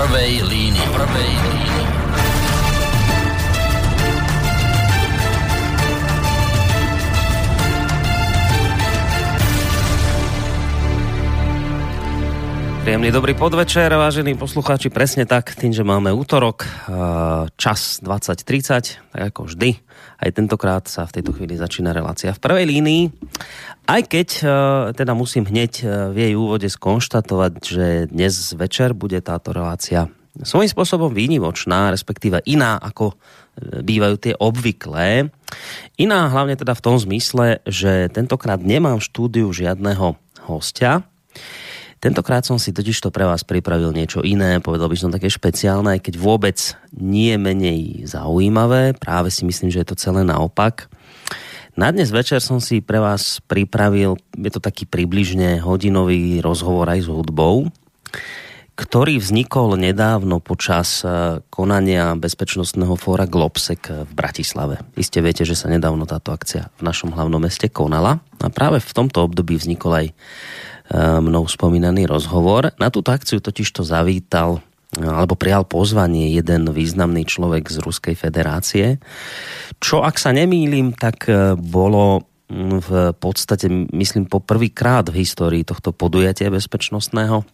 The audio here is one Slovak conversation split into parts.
prvej línii. Prvej línii. Príjemný dobrý podvečer, vážení poslucháči, presne tak, tým, že máme útorok, čas 20.30, tak ako vždy. Aj tentokrát sa v tejto chvíli začína relácia v prvej línii. Aj keď teda musím hneď v jej úvode skonštatovať, že dnes večer bude táto relácia svojím spôsobom výnimočná, respektíve iná ako e, bývajú tie obvyklé. Iná hlavne teda v tom zmysle, že tentokrát nemám v štúdiu žiadného hostia. Tentokrát som si totiž to pre vás pripravil niečo iné, povedal by som také špeciálne, aj keď vôbec nie menej zaujímavé, práve si myslím, že je to celé naopak. Na dnes večer som si pre vás pripravil, je to taký približne hodinový rozhovor aj s hudbou, ktorý vznikol nedávno počas e, konania bezpečnostného fóra Globsek v Bratislave. Iste viete, že sa nedávno táto akcia v našom hlavnom meste konala a práve v tomto období vznikol aj Eh, mnou spomínaný rozhovor. Na túto akciu totiž to zavítal alebo prijal pozvanie jeden významný človek z Ruskej federácie, čo ak sa nemýlim, tak eh, bolo v podstate, myslím, po prvýkrát v histórii tohto podujatia bezpečnostného,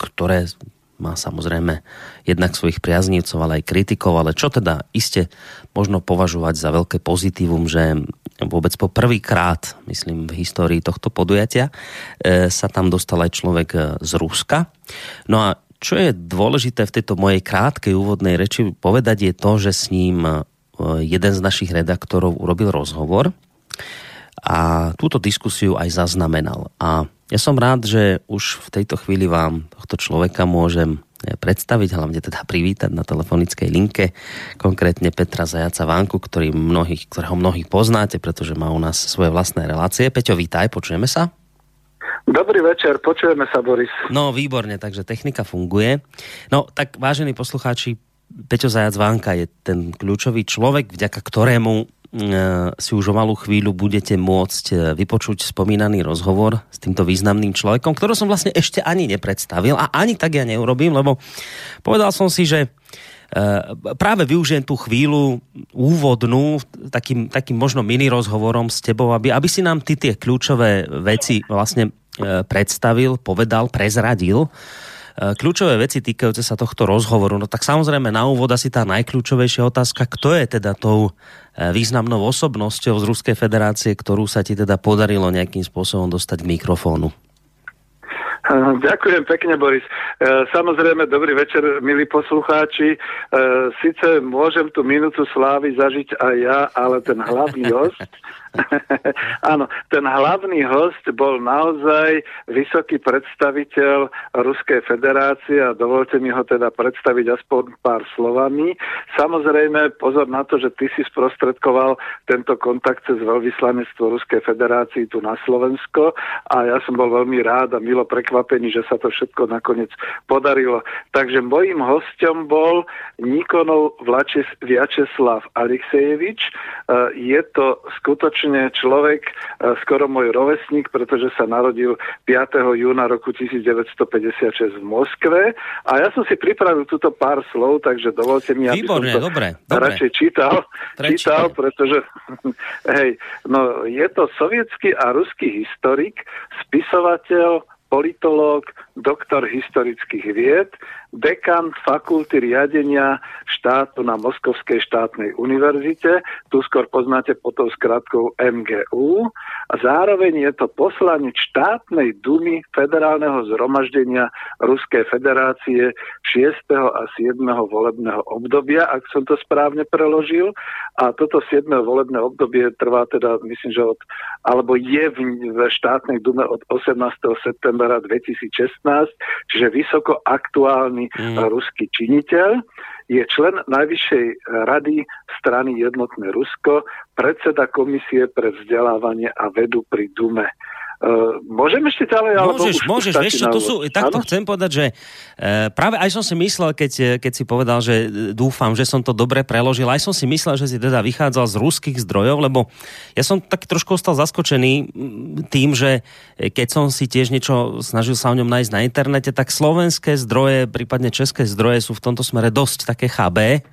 ktoré má samozrejme jednak svojich priaznívcov, ale aj kritikov, ale čo teda iste možno považovať za veľké pozitívum, že vôbec po prvýkrát, myslím, v histórii tohto podujatia, e, sa tam dostal aj človek e, z Ruska. No a čo je dôležité v tejto mojej krátkej úvodnej reči povedať je to, že s ním e, jeden z našich redaktorov urobil rozhovor a túto diskusiu aj zaznamenal. A ja som rád, že už v tejto chvíli vám tohto človeka môžem predstaviť, hlavne teda privítať na telefonickej linke, konkrétne Petra Zajaca Vánku, ktorý mnohých, ktorého mnohých poznáte, pretože má u nás svoje vlastné relácie. Peťo, vítaj, počujeme sa? Dobrý večer, počujeme sa, Boris. No, výborne, takže technika funguje. No, tak vážení poslucháči, Peťo Zajac Vánka je ten kľúčový človek, vďaka ktorému si už o malú chvíľu budete môcť e, vypočuť spomínaný rozhovor s týmto významným človekom, ktorý som vlastne ešte ani nepredstavil a ani tak ja neurobím, lebo povedal som si, že e, práve využijem tú chvíľu úvodnú takým, takým možno mini rozhovorom s tebou, aby, aby si nám ty tie kľúčové veci vlastne predstavil, povedal, prezradil kľúčové veci týkajúce sa tohto rozhovoru. No tak samozrejme na úvod asi tá najkľúčovejšia otázka, kto je teda tou e, významnou osobnosťou z Ruskej federácie, ktorú sa ti teda podarilo nejakým spôsobom dostať k mikrofónu? Ďakujem pekne, Boris. E, samozrejme, dobrý večer, milí poslucháči. E, Sice môžem tú minútu slávy zažiť aj ja, ale ten hlavný host Áno, ten hlavný host bol naozaj vysoký predstaviteľ Ruskej federácie a dovolte mi ho teda predstaviť aspoň pár slovami. Samozrejme, pozor na to, že ty si sprostredkoval tento kontakt cez veľvyslanectvo Ruskej federácii tu na Slovensko a ja som bol veľmi rád a milo prekvapený, že sa to všetko nakoniec podarilo. Takže mojím hostom bol Nikonov Vlačes, Vyačeslav Alexejevič. E, je to skutočne skutočne človek, e, skoro môj rovesník, pretože sa narodil 5. júna roku 1956 v Moskve. A ja som si pripravil túto pár slov, takže dovolte mi, aby Výborné, som to dobre, dobre. radšej čítal, čítal, pretože hej, no, je to sovietský a ruský historik, spisovateľ, politológ, doktor historických vied, dekan fakulty riadenia štátu na Moskovskej štátnej univerzite, tu skôr poznáte pod tou skratkou MGU, a zároveň je to poslanič štátnej dumy federálneho zhromaždenia Ruskej federácie 6. a 7. volebného obdobia, ak som to správne preložil. A toto 7. volebné obdobie trvá teda, myslím, že od, alebo je v, v štátnej dume od 18. septembra 2016, čiže vysoko aktuálny mm. ruský činiteľ, je člen Najvyššej rady strany Jednotné Rusko, predseda komisie pre vzdelávanie a vedu pri Dume. Uh, môžem ešte ďalej? Môžeš, môžeš, vieš čo, to sú, takto ano? chcem povedať, že uh, práve aj som si myslel, keď, keď si povedal, že dúfam, že som to dobre preložil, aj som si myslel, že si teda vychádzal z ruských zdrojov, lebo ja som tak trošku ostal zaskočený tým, že keď som si tiež niečo snažil sa o ňom nájsť na internete, tak slovenské zdroje, prípadne české zdroje sú v tomto smere dosť také chabé.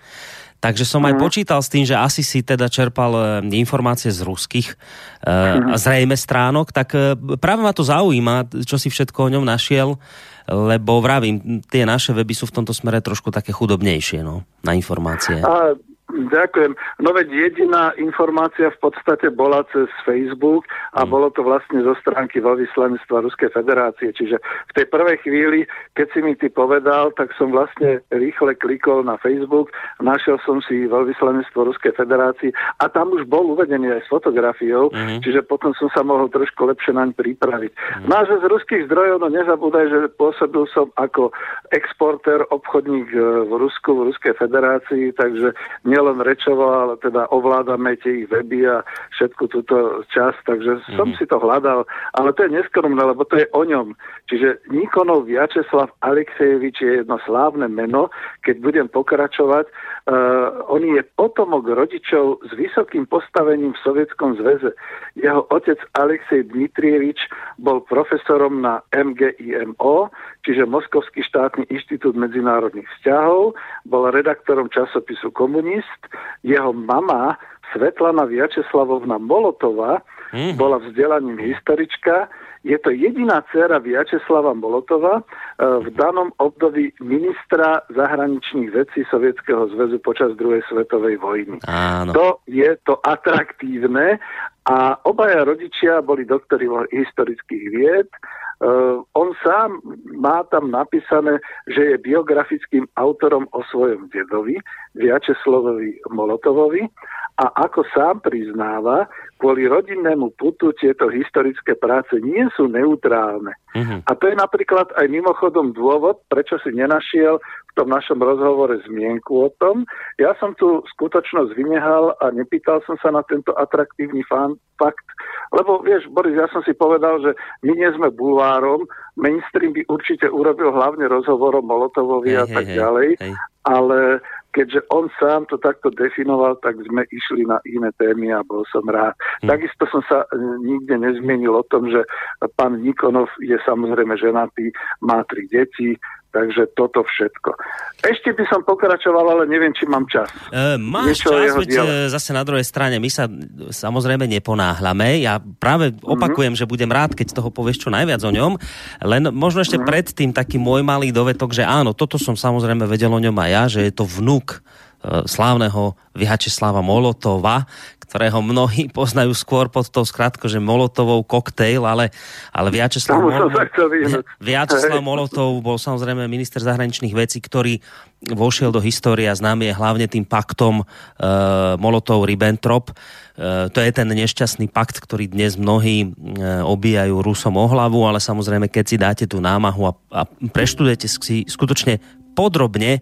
Takže som aj mhm. počítal s tým, že asi si teda čerpal e, informácie z ruských uh, zrejme stránok, tak uh, práve ma to zaujíma, čo si všetko o ňom našiel, lebo vravím, tie naše weby sú v tomto smere trošku také chudobnejšie no, na informácie. A Ďakujem. No veď jediná informácia v podstate bola cez Facebook a mm. bolo to vlastne zo stránky veľvyslanectva Ruskej federácie. Čiže v tej prvej chvíli, keď si mi ty povedal, tak som vlastne rýchle klikol na Facebook, našiel som si veľvyslanectvo Ruskej federácie a tam už bol uvedený aj s fotografiou, mm. čiže potom som sa mohol trošku lepšie naň pripraviť. Mm. No a že z ruských zdrojov, no nezabúdaj, že pôsobil som ako exporter, obchodník e, v Rusku, v Ruskej federácii, takže nie nielen rečovo, ale teda ovládame tie ich weby a všetku túto časť, takže mm-hmm. som si to hľadal, ale to je neskromné, lebo to je o ňom. Čiže Nikonov Vyačeslav Alexejevič je jedno slávne meno, keď budem pokračovať. Uh, on je potomok rodičov s vysokým postavením v Sovietskom zväze. Jeho otec Alexej Dmitrievič bol profesorom na MGIMO, čiže Moskovský štátny inštitút medzinárodných vzťahov, bol redaktorom časopisu Komunist, jeho mama Svetlana Viačeslavovna Molotova mm-hmm. bola vzdelaním historička. Je to jediná dcera Viačeslava Molotova e, v danom období ministra zahraničných vecí Sovietskeho zväzu počas druhej svetovej vojny. Áno. To je to atraktívne a obaja rodičia boli doktori historických vied on sám má tam napísané, že je biografickým autorom o svojom dedovi, Viačeslovovi Molotovovi a ako sám priznáva, kvôli rodinnému putu tieto historické práce nie sú neutrálne. Uh-huh. A to je napríklad aj mimochodom dôvod, prečo si nenašiel v tom našom rozhovore zmienku o tom. Ja som tu skutočnosť vynehal a nepýtal som sa na tento atraktívny fakt, lebo vieš, Boris, ja som si povedal, že my nie sme bulvárom, mainstream by určite urobil hlavne rozhovorom Molotovovi hey, a tak hey, ďalej, hey. ale keďže on sám to takto definoval, tak sme išli na iné témy a bol som rád. Hmm. Takisto som sa e, nikde nezmienil o tom, že pán Nikonov je samozrejme ženatý, má tri deti, Takže toto všetko. Ešte by som pokračoval, ale neviem, či mám čas. E, máš Niečo čas, veď e, zase na druhej strane. My sa samozrejme neponáhľame. Ja práve mm-hmm. opakujem, že budem rád, keď toho povieš čo najviac o ňom. Len možno ešte mm-hmm. predtým taký môj malý dovetok, že áno, toto som samozrejme vedel o ňom aj ja, že je to vnúk slávneho Vyhačeslava Molotova, ktorého mnohí poznajú skôr pod tou skratkou, že Molotovou koktejl, ale, ale Viačeslav, Molotov, Viačeslav Molotov bol samozrejme minister zahraničných vecí, ktorý vošiel do histórie a známy je hlavne tým paktom uh, Molotov-Ribbentrop. Uh, to je ten nešťastný pakt, ktorý dnes mnohí uh, obíjajú Rusom o hlavu, ale samozrejme, keď si dáte tú námahu a, a preštudujete si skutočne podrobne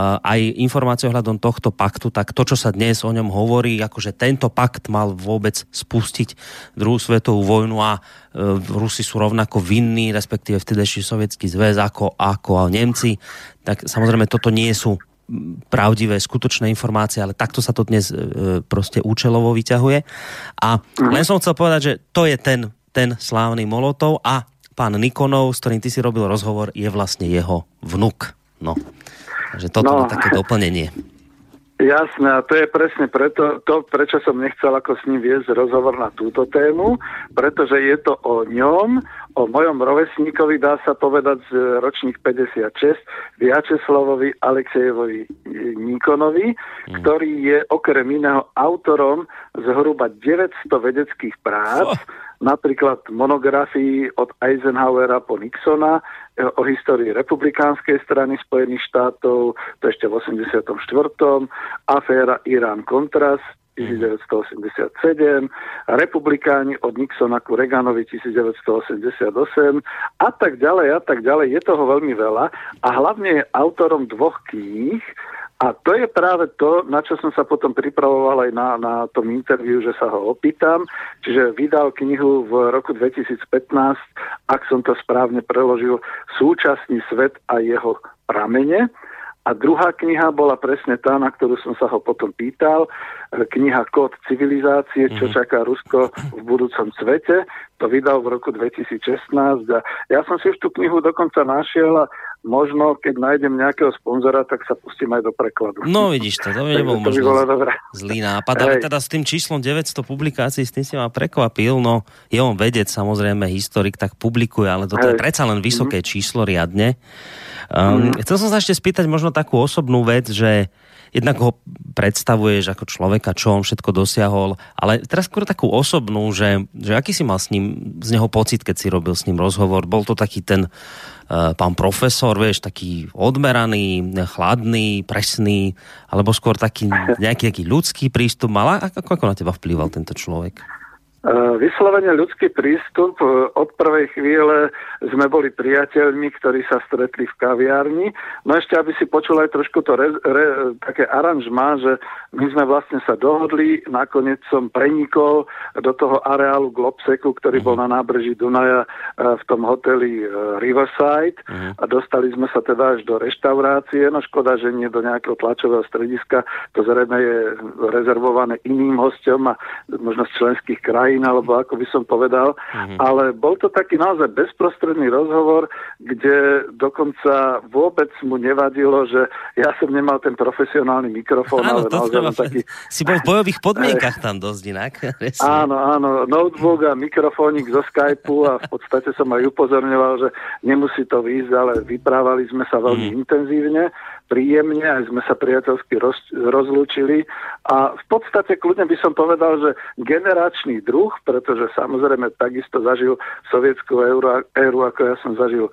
aj informácie ohľadom tohto paktu, tak to, čo sa dnes o ňom hovorí, akože tento pakt mal vôbec spustiť druhú svetovú vojnu a e, Rusi sú rovnako vinní, respektíve vtedejší sovietský zväz ako, ako Nemci, tak samozrejme toto nie sú pravdivé, skutočné informácie, ale takto sa to dnes e, proste účelovo vyťahuje. A len som chcel povedať, že to je ten, ten slávny Molotov a pán Nikonov, s ktorým ty si robil rozhovor, je vlastne jeho vnuk. No. Takže toto no, také doplnenie. Jasné, a to je presne preto, to, prečo som nechcel ako s ním viesť rozhovor na túto tému, pretože je to o ňom, o mojom rovesníkovi, dá sa povedať, z ročných 56, Viačeslavovi Alexejevovi Nikonovi, mm. ktorý je okrem iného autorom zhruba 900 vedeckých prác, oh napríklad monografii od Eisenhowera po Nixona o histórii republikánskej strany Spojených štátov, to ešte v 84. aféra Irán-Kontras 1987, republikáni od Nixona ku Reaganovi 1988 a tak ďalej a tak ďalej. Je toho veľmi veľa a hlavne je autorom dvoch kníh A to je práve to, na čo som sa potom pripravoval aj na, na tom interviu, že sa ho opýtam. Čiže vydal knihu v roku 2015, ak som to správne preložil, Súčasný svet a jeho pramene. A druhá kniha bola presne tá, na ktorú som sa ho potom pýtal. Kniha Kód civilizácie, čo mhm. čaká Rusko v budúcom svete. To vydal v roku 2016. A ja som si už tú knihu dokonca našiel a možno, keď nájdem nejakého sponzora, tak sa pustím aj do prekladu. No vidíš to, to by nebol možno by zlý nápad, ale teda s tým číslom 900 publikácií, s tým si ma prekvapil, no je on vedec, samozrejme, historik, tak publikuje, ale toto Hej. je predsa len vysoké mm-hmm. číslo riadne. Um, mm. Chcel som sa ešte spýtať možno takú osobnú vec, že jednak ho predstavuješ ako človeka, čo on všetko dosiahol, ale teraz skôr takú osobnú, že, že aký si mal s ním, z neho pocit, keď si robil s ním rozhovor? Bol to taký ten pán profesor, vieš, taký odmeraný, chladný, presný, alebo skôr taký nejaký, nejaký ľudský prístup mal? Ako, ako na teba vplýval tento človek? Eh, vyslovene ľudský prístup. Eh, od prvej chvíle sme boli priateľmi, ktorí sa stretli v kaviarni. No ešte, aby si počul aj trošku to re, re, také aranžma, že my sme vlastne sa dohodli, nakoniec som prenikol do toho areálu Globseku, ktorý bol mhm. na nábreží Dunaja eh, v tom hoteli Riverside uh-huh. a dostali sme sa teda až do reštaurácie. No škoda, že nie do nejakého tlačového strediska. To zrejme je rezervované iným hostom a možno z členských krajín krajín, alebo ako by som povedal. Mm-hmm. Ale bol to taký naozaj bezprostredný rozhovor, kde dokonca vôbec mu nevadilo, že ja som nemal ten profesionálny mikrofón, áno, ale naozaj treba, taký... Si bol v bojových podmienkach tam dosť inak. áno, áno, notebook a mikrofónik zo Skypeu a v podstate som aj upozorňoval, že nemusí to výjsť, ale vyprávali sme sa veľmi mm. intenzívne príjemne, aj sme sa priateľsky roz, rozlúčili a v podstate kľudne by som povedal, že generačný druh, pretože samozrejme takisto zažil sovietskú éru, éru ako ja som zažil e,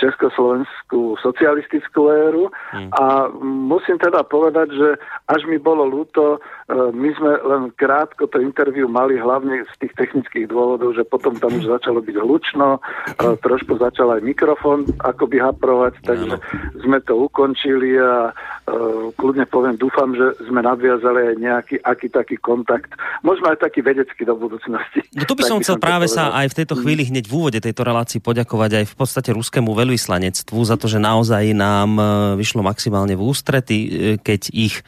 československú socialistickú éru hmm. a musím teda povedať, že až mi bolo ľúto, my sme len krátko to interviu mali hlavne z tých technických dôvodov, že potom tam už začalo byť hlučno, e, trošku začal aj mikrofón akoby haprovať, takže sme to ukončili a uh, kľudne poviem, dúfam, že sme nadviazali aj nejaký aký taký kontakt, možno aj taký vedecký do budúcnosti. No tu by som chcel práve sa aj v tejto chvíli hneď v úvode tejto relácii poďakovať aj v podstate ruskému veľvyslanectvu za to, že naozaj nám e, vyšlo maximálne v ústrety, e, keď ich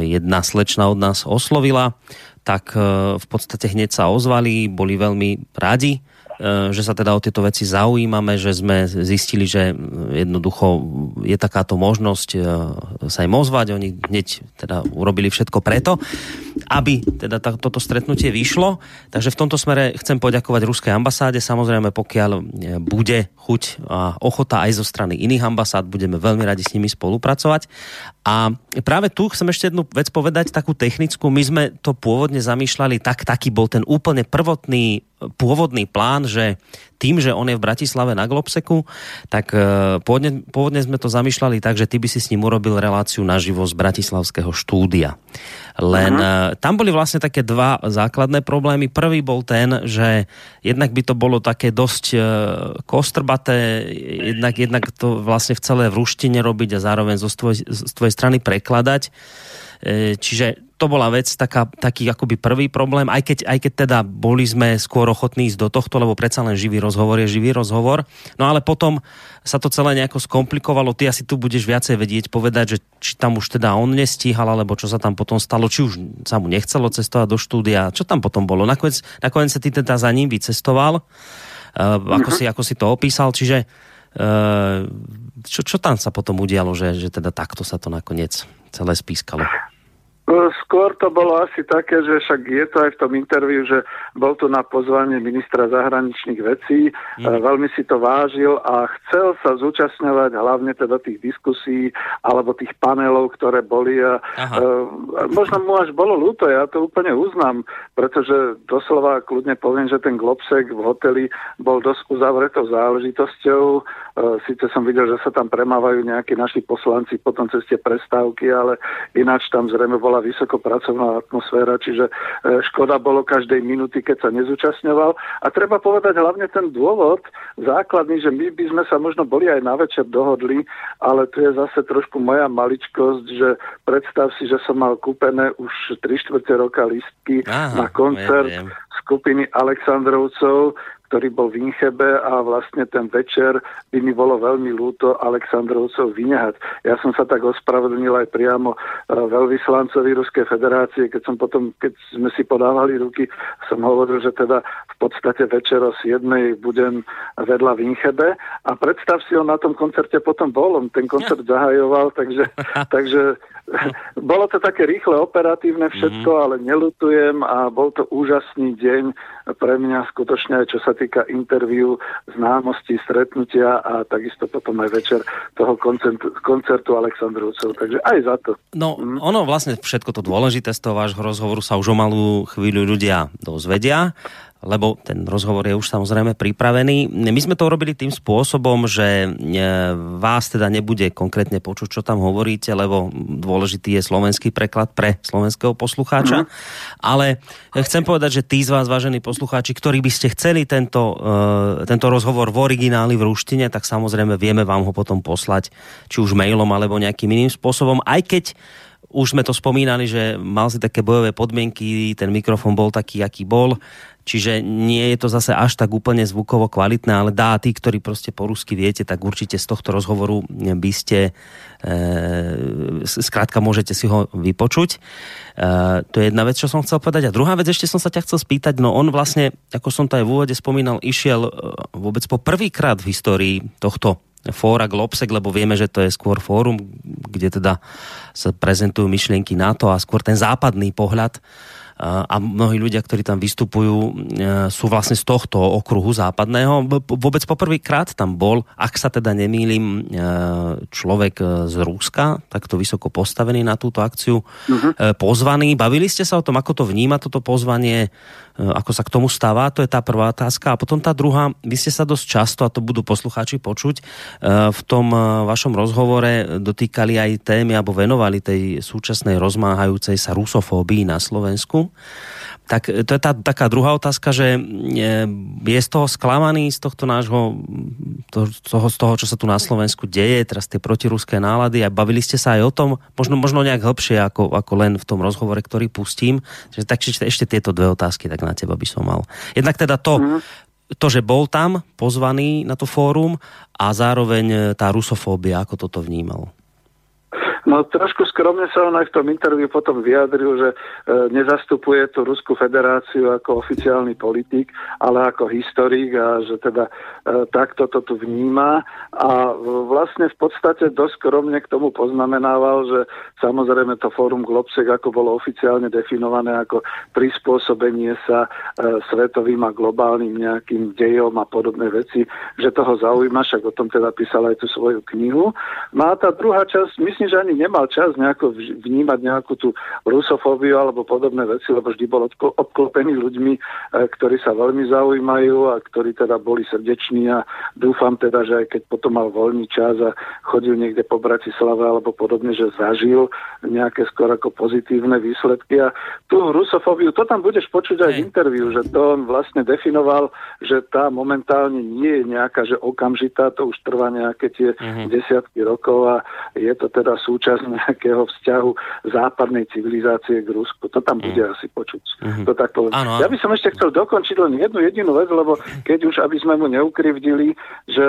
jedna slečna od nás oslovila, tak uh, v podstate hneď sa ozvali, boli veľmi radi že sa teda o tieto veci zaujímame, že sme zistili, že jednoducho je takáto možnosť eh, sa im ozvať. Oni hneď teda urobili všetko preto, aby teda toto stretnutie vyšlo. Takže v tomto smere chcem poďakovať Ruskej ambasáde. Samozrejme, pokiaľ bude chuť a ochota aj zo strany iných ambasád, budeme veľmi radi s nimi spolupracovať. A práve tu chcem ešte jednu vec povedať, takú technickú. My sme to pôvodne zamýšľali, tak taký bol ten úplne prvotný pôvodný plán, že tým, že on je v Bratislave na Globseku, tak e, pôvodne, pôvodne sme to zamýšľali tak, že ty by si s ním urobil reláciu naživo z Bratislavského štúdia. Len uh-huh. tam boli vlastne také dva základné problémy. Prvý bol ten, že jednak by to bolo také dosť e, kostrbaté, jednak, jednak to vlastne v celé v ruštine robiť a zároveň zo tvojej, z tvojej strany prekladať. Čiže to bola vec, taká, taký akoby prvý problém, aj keď, aj keď teda boli sme skôr ochotní ísť do tohto, lebo predsa len živý rozhovor je živý rozhovor. No ale potom sa to celé nejako skomplikovalo, ty asi tu budeš viacej vedieť povedať, že či tam už teda on nestíhal, alebo čo sa tam potom stalo, či už sa mu nechcelo cestovať do štúdia, čo tam potom bolo. Nakoniec, nakoniec sa ty teda za ním vycestoval, uh, ako, si, ako si to opísal, čiže uh, čo, čo tam sa potom udialo, že, že teda takto sa to nakoniec celé spískalo? Skôr to bolo asi také, že však je to aj v tom interviu, že bol tu na pozvanie ministra zahraničných vecí, mm. veľmi si to vážil a chcel sa zúčastňovať hlavne teda tých diskusí alebo tých panelov, ktoré boli a uh, možno mu až bolo ľúto, ja to úplne uznám, pretože doslova kľudne poviem, že ten Globsek v hoteli bol dosť uzavretou záležitosťou. Uh, Sice som videl, že sa tam premávajú nejakí naši poslanci potom cez tie prestávky, ale ináč tam zrejme bola vysokopracovná atmosféra, čiže e, škoda bolo každej minuty, keď sa nezúčastňoval. A treba povedať hlavne ten dôvod základný, že my by sme sa možno boli aj na večer dohodli, ale tu je zase trošku moja maličkosť, že predstav si, že som mal kúpené už 3 čtvrte roka listky Aha, na koncert viem, viem. skupiny Aleksandrovcov, ktorý bol v Inchebe a vlastne ten večer by mi bolo veľmi ľúto Aleksandrovcov vynehať. Ja som sa tak ospravedlnil aj priamo e, veľvyslancovi Ruskej federácie, keď som potom, keď sme si podávali ruky, som hovoril, že teda v podstate večer o 7 budem vedľa v Inchebe a predstav si, on na tom koncerte potom bol, on ten koncert zahajoval, takže, takže bolo to také rýchle, operatívne všetko, mm-hmm. ale nelutujem a bol to úžasný deň pre mňa skutočne, čo sa týka interviu, známosti, stretnutia a takisto potom aj večer toho koncertu, koncertu Aleksandrovcov. Takže aj za to. No, mm. ono vlastne všetko to dôležité z toho vášho rozhovoru sa už o malú chvíľu ľudia dozvedia lebo ten rozhovor je už samozrejme pripravený. My sme to urobili tým spôsobom, že e, vás teda nebude konkrétne počuť, čo tam hovoríte, lebo dôležitý je slovenský preklad pre slovenského poslucháča. Mm. Ale chcem povedať, že tí z vás, vážení poslucháči, ktorí by ste chceli tento, uh, tento rozhovor v origináli v ruštine, tak samozrejme vieme vám ho potom poslať, či už mailom alebo nejakým iným spôsobom, aj keď už sme to spomínali, že mal si také bojové podmienky, ten mikrofon bol taký, aký bol, čiže nie je to zase až tak úplne zvukovo kvalitné, ale dá tí, ktorí proste po rusky viete, tak určite z tohto rozhovoru by ste, e, skrátka môžete si ho vypočuť. E, to je jedna vec, čo som chcel povedať. A druhá vec, ešte som sa ťa chcel spýtať, no on vlastne, ako som to aj v úvode spomínal, išiel e, vôbec po prvýkrát v histórii tohto fóra Globsek, lebo vieme, že to je skôr fórum, kde teda sa prezentujú myšlienky NATO a skôr ten západný pohľad a mnohí ľudia, ktorí tam vystupujú, e, sú vlastne z tohto okruhu západného. Vôbec poprvýkrát tam bol, ak sa teda nemýlim, e, človek e, z Rúska, takto vysoko postavený na túto akciu, uh-huh. pozvaný. Bavili ste sa o tom, ako to vníma toto pozvanie, ako sa k tomu stáva? To je tá prvá otázka. A potom tá druhá, vy ste sa dosť často, a to budú poslucháči počuť, v tom vašom rozhovore dotýkali aj témy, alebo venovali tej súčasnej rozmáhajúcej sa rusofóbii na Slovensku. Tak to je tá taká druhá otázka, že je z toho sklamaný, z tohto nášho, to, toho, z toho, čo sa tu na Slovensku deje, teraz tie protiruské nálady a bavili ste sa aj o tom, možno, možno nejak hĺbšie ako, ako len v tom rozhovore, ktorý pustím. Že, tak ešte tieto dve otázky tak na teba by som mal. Jednak teda to, mm. to, že bol tam pozvaný na to fórum a zároveň tá rusofóbia, ako toto vnímal. No trošku skromne sa on aj v tom interviu potom vyjadril, že e, nezastupuje tú Ruskú federáciu ako oficiálny politik, ale ako historik a že teda e, takto to tu vníma a vlastne v podstate dosť skromne k tomu poznamenával, že samozrejme to fórum Globsek ako bolo oficiálne definované ako prispôsobenie sa e, svetovým a globálnym nejakým dejom a podobné veci, že toho zaujíma, však o tom teda písal aj tú svoju knihu. No a tá druhá časť, myslím, že ani nemal čas nejako vnímať nejakú tú rusofóbiu alebo podobné veci, lebo vždy bol obklopený ľuďmi, e, ktorí sa veľmi zaujímajú a ktorí teda boli srdeční. A dúfam teda, že aj keď potom mal voľný čas a chodil niekde po Bratislave alebo podobne, že zažil nejaké skôr ako pozitívne výsledky. A tú rusofóbiu, to tam budeš počuť aj v interviu, že to on vlastne definoval, že tá momentálne nie je nejaká, že okamžitá, to už trvá nejaké tie uh-huh. desiatky rokov a je to teda súčasť súčasť nejakého vzťahu západnej civilizácie k Rusku. To tam mm. bude asi počuť. Mm-hmm. To tak Áno, Ja by som ešte chcel dokončiť len jednu jedinú vec, lebo keď už, aby sme mu neukrivdili, že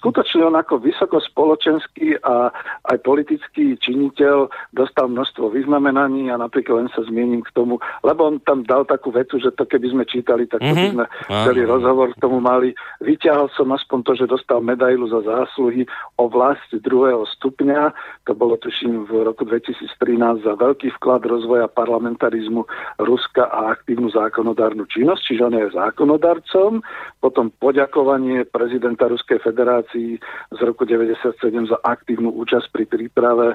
skutočne on ako vysoko spoločenský a aj politický činiteľ dostal množstvo vyznamenaní a napríklad len sa zmiením k tomu, lebo on tam dal takú vetu, že to keby sme čítali, tak to by mhm. sme celý rozhovor k tomu mali. Vyťahol som aspoň to, že dostal medailu za zásluhy o vlast druhého stupňa to bolo tuším v roku 2013 za veľký vklad rozvoja parlamentarizmu Ruska a aktívnu zákonodárnu činnosť, čiže on je zákonodarcom. Potom poďakovanie prezidenta Ruskej federácie relácii z roku 97 za aktívnu účasť pri príprave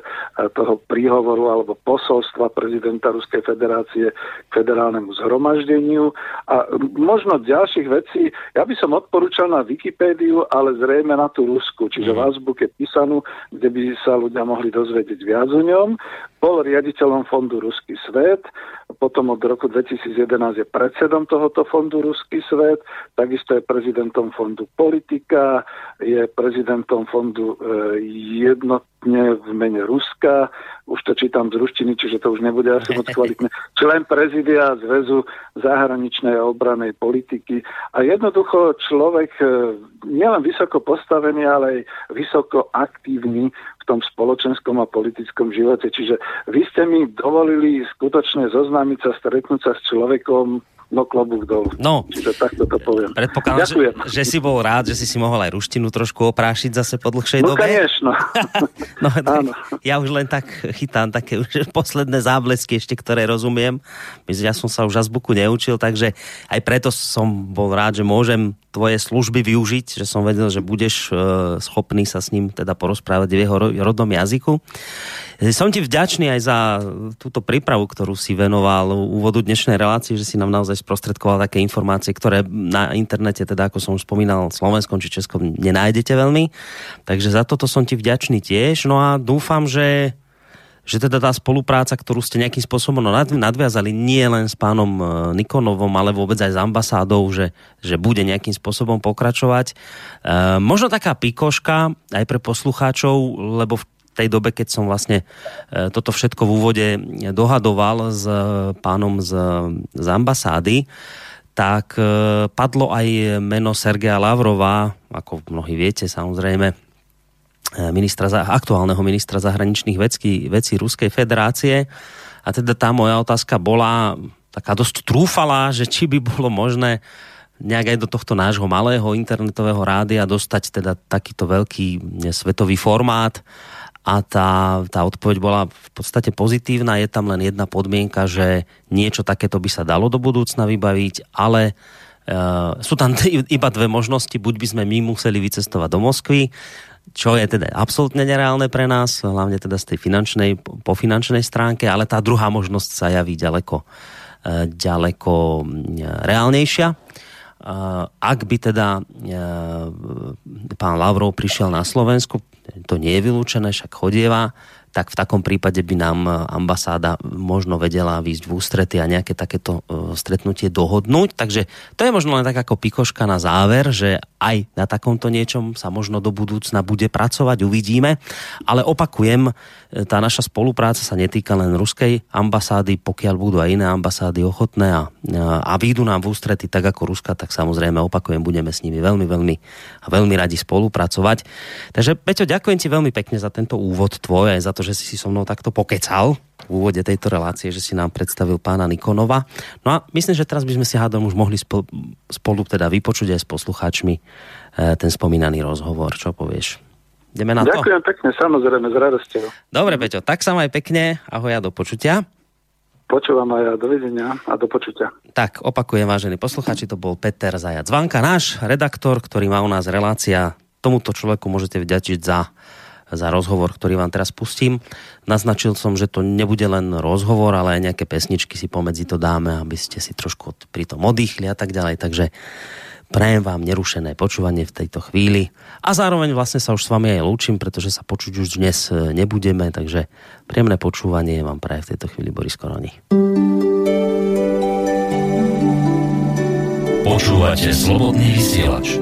toho príhovoru alebo posolstva prezidenta Ruskej federácie k federálnemu zhromaždeniu. A možno ďalších vecí, ja by som odporúčal na Wikipédiu, ale zrejme na tú Rusku, čiže mm. v azbuke písanú, kde by sa ľudia mohli dozvedieť viac o ňom. Bol riaditeľom fondu Ruský svet, potom od roku 2011 je predsedom tohoto fondu Ruský svet, takisto je prezidentom fondu Politika, je prezidentom fondu e, jednotne v mene Ruska, už to čítam z ruštiny, čiže to už nebude asi moc kvalitné, člen prezidia Zväzu zahraničnej a obranej politiky. A jednoducho človek e, nielen vysoko postavený, ale aj vysoko aktívny tom spoločenskom a politickom živote. Čiže vy ste mi dovolili skutočne zoznámiť sa, stretnúť sa s človekom, no klobúk dolu. No, Čiže takto to poviem. Predpokladám, že, že si bol rád, že si si mohol aj ruštinu trošku oprášiť zase po dlhšej no, dobe. Kanečno. no, Áno. Ja už len tak chytám také už posledné záblesky ešte, ktoré rozumiem. Ja som sa už azbuku neučil, takže aj preto som bol rád, že môžem tvoje služby využiť, že som vedel, že budeš uh, schopný sa s ním teda porozprávať v jeho rodnom jazyku. Som ti vďačný aj za túto prípravu, ktorú si venoval úvodu dnešnej relácie, že si nám naozaj sprostredkoval také informácie, ktoré na internete, teda ako som už spomínal, Slovenskom či Českom nenájdete veľmi. Takže za toto som ti vďačný tiež. No a dúfam, že že teda tá spolupráca, ktorú ste nejakým spôsobom nadviazali nie len s pánom e, Nikonovom, ale vôbec aj s ambasádou, že, že bude nejakým spôsobom pokračovať. E, možno taká pikoška aj pre poslucháčov, lebo v tej dobe, keď som vlastne e, toto všetko v úvode dohadoval s pánom z, z ambasády, tak e, padlo aj meno Sergeja Lavrova, ako mnohí viete samozrejme, e, ministra, aktuálneho ministra zahraničných vecí, vecí Ruskej federácie. A teda tá moja otázka bola taká dosť trúfala, že či by bolo možné nejak aj do tohto nášho malého internetového rádia dostať teda takýto veľký svetový formát a tá, tá odpoveď bola v podstate pozitívna. Je tam len jedna podmienka, že niečo takéto by sa dalo do budúcna vybaviť, ale uh, sú tam iba dve možnosti. Buď by sme my museli vycestovať do Moskvy, čo je teda absolútne nereálne pre nás, hlavne teda z tej finančnej, po finančnej stránke, ale tá druhá možnosť sa javí ďaleko, uh, ďaleko reálnejšia. Uh, ak by teda uh, pán Lavrov prišiel na Slovensku, to nie je vylúčené, však chodieva, tak v takom prípade by nám ambasáda možno vedela výjsť v ústrety a nejaké takéto e, stretnutie dohodnúť. Takže to je možno len tak ako pikoška na záver, že aj na takomto niečom sa možno do budúcna bude pracovať, uvidíme. Ale opakujem, e, tá naša spolupráca sa netýka len ruskej ambasády, pokiaľ budú aj iné ambasády ochotné a, a výjdu nám v ústrety tak ako Ruska, tak samozrejme opakujem, budeme s nimi veľmi, veľmi a veľmi radi spolupracovať. Takže Peťo, ďakujem ti veľmi pekne za tento úvod tvoj aj za to, to, že si so mnou takto pokecal v úvode tejto relácie, že si nám predstavil pána Nikonova. No a myslím, že teraz by sme si hádom už mohli spolu, spolu teda vypočuť aj s poslucháčmi e, ten spomínaný rozhovor. Čo povieš? Ideme na Ďakujem to? Ďakujem pekne, samozrejme, s radosťou. Dobre, Peťo, tak sa aj pekne. Ahoj a do počutia. Počúvam aj ja, dovidenia a do počutia. Tak, opakujem, vážení poslucháči, to bol Peter Zajac Vanka, náš redaktor, ktorý má u nás relácia. Tomuto človeku môžete vďačiť za za rozhovor, ktorý vám teraz pustím. Naznačil som, že to nebude len rozhovor, ale aj nejaké pesničky si pomedzi to dáme, aby ste si trošku pri tom oddychli a tak ďalej. Takže prajem vám nerušené počúvanie v tejto chvíli a zároveň vlastne sa už s vami aj lúčim, pretože sa počuť už dnes e, nebudeme, takže príjemné počúvanie vám praje v tejto chvíli Boris Koroni. Počúvate slobodný vysielač.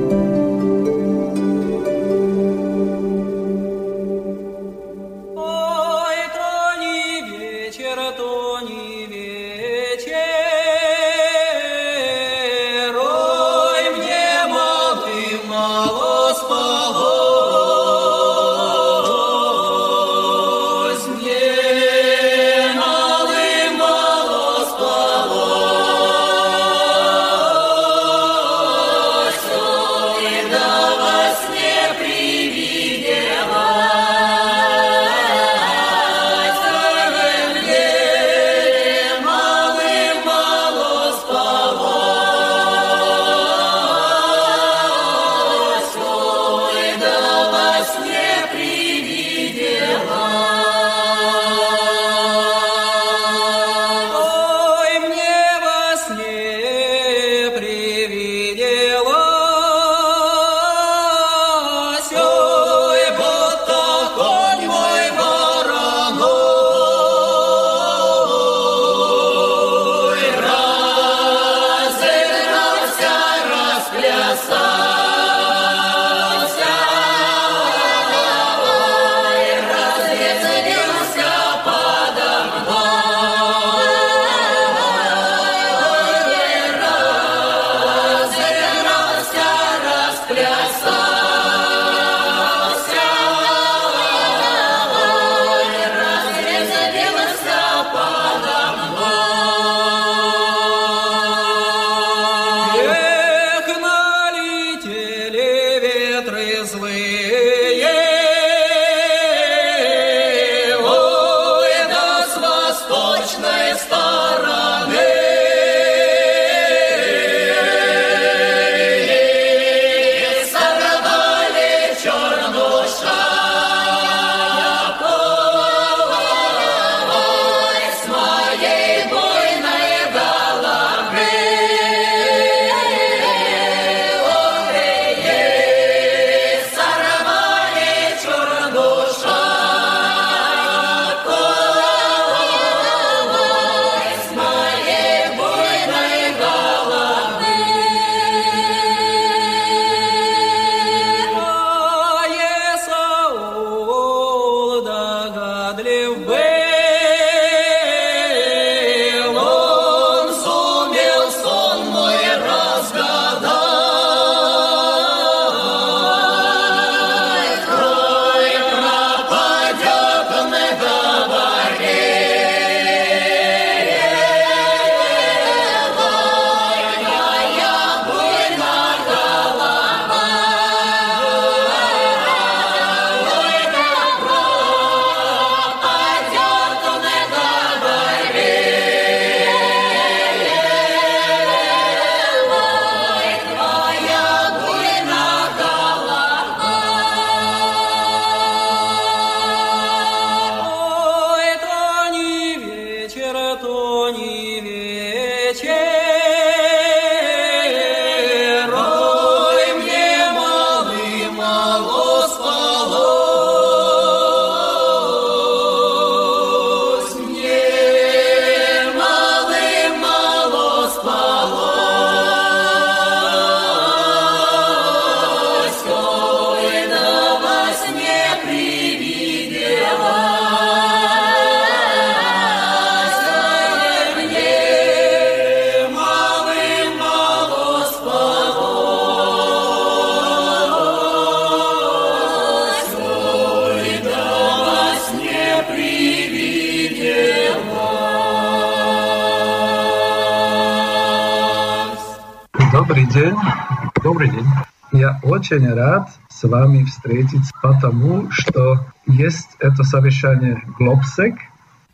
очень рад с вами встретиться, потому что есть это совещание Глобсек –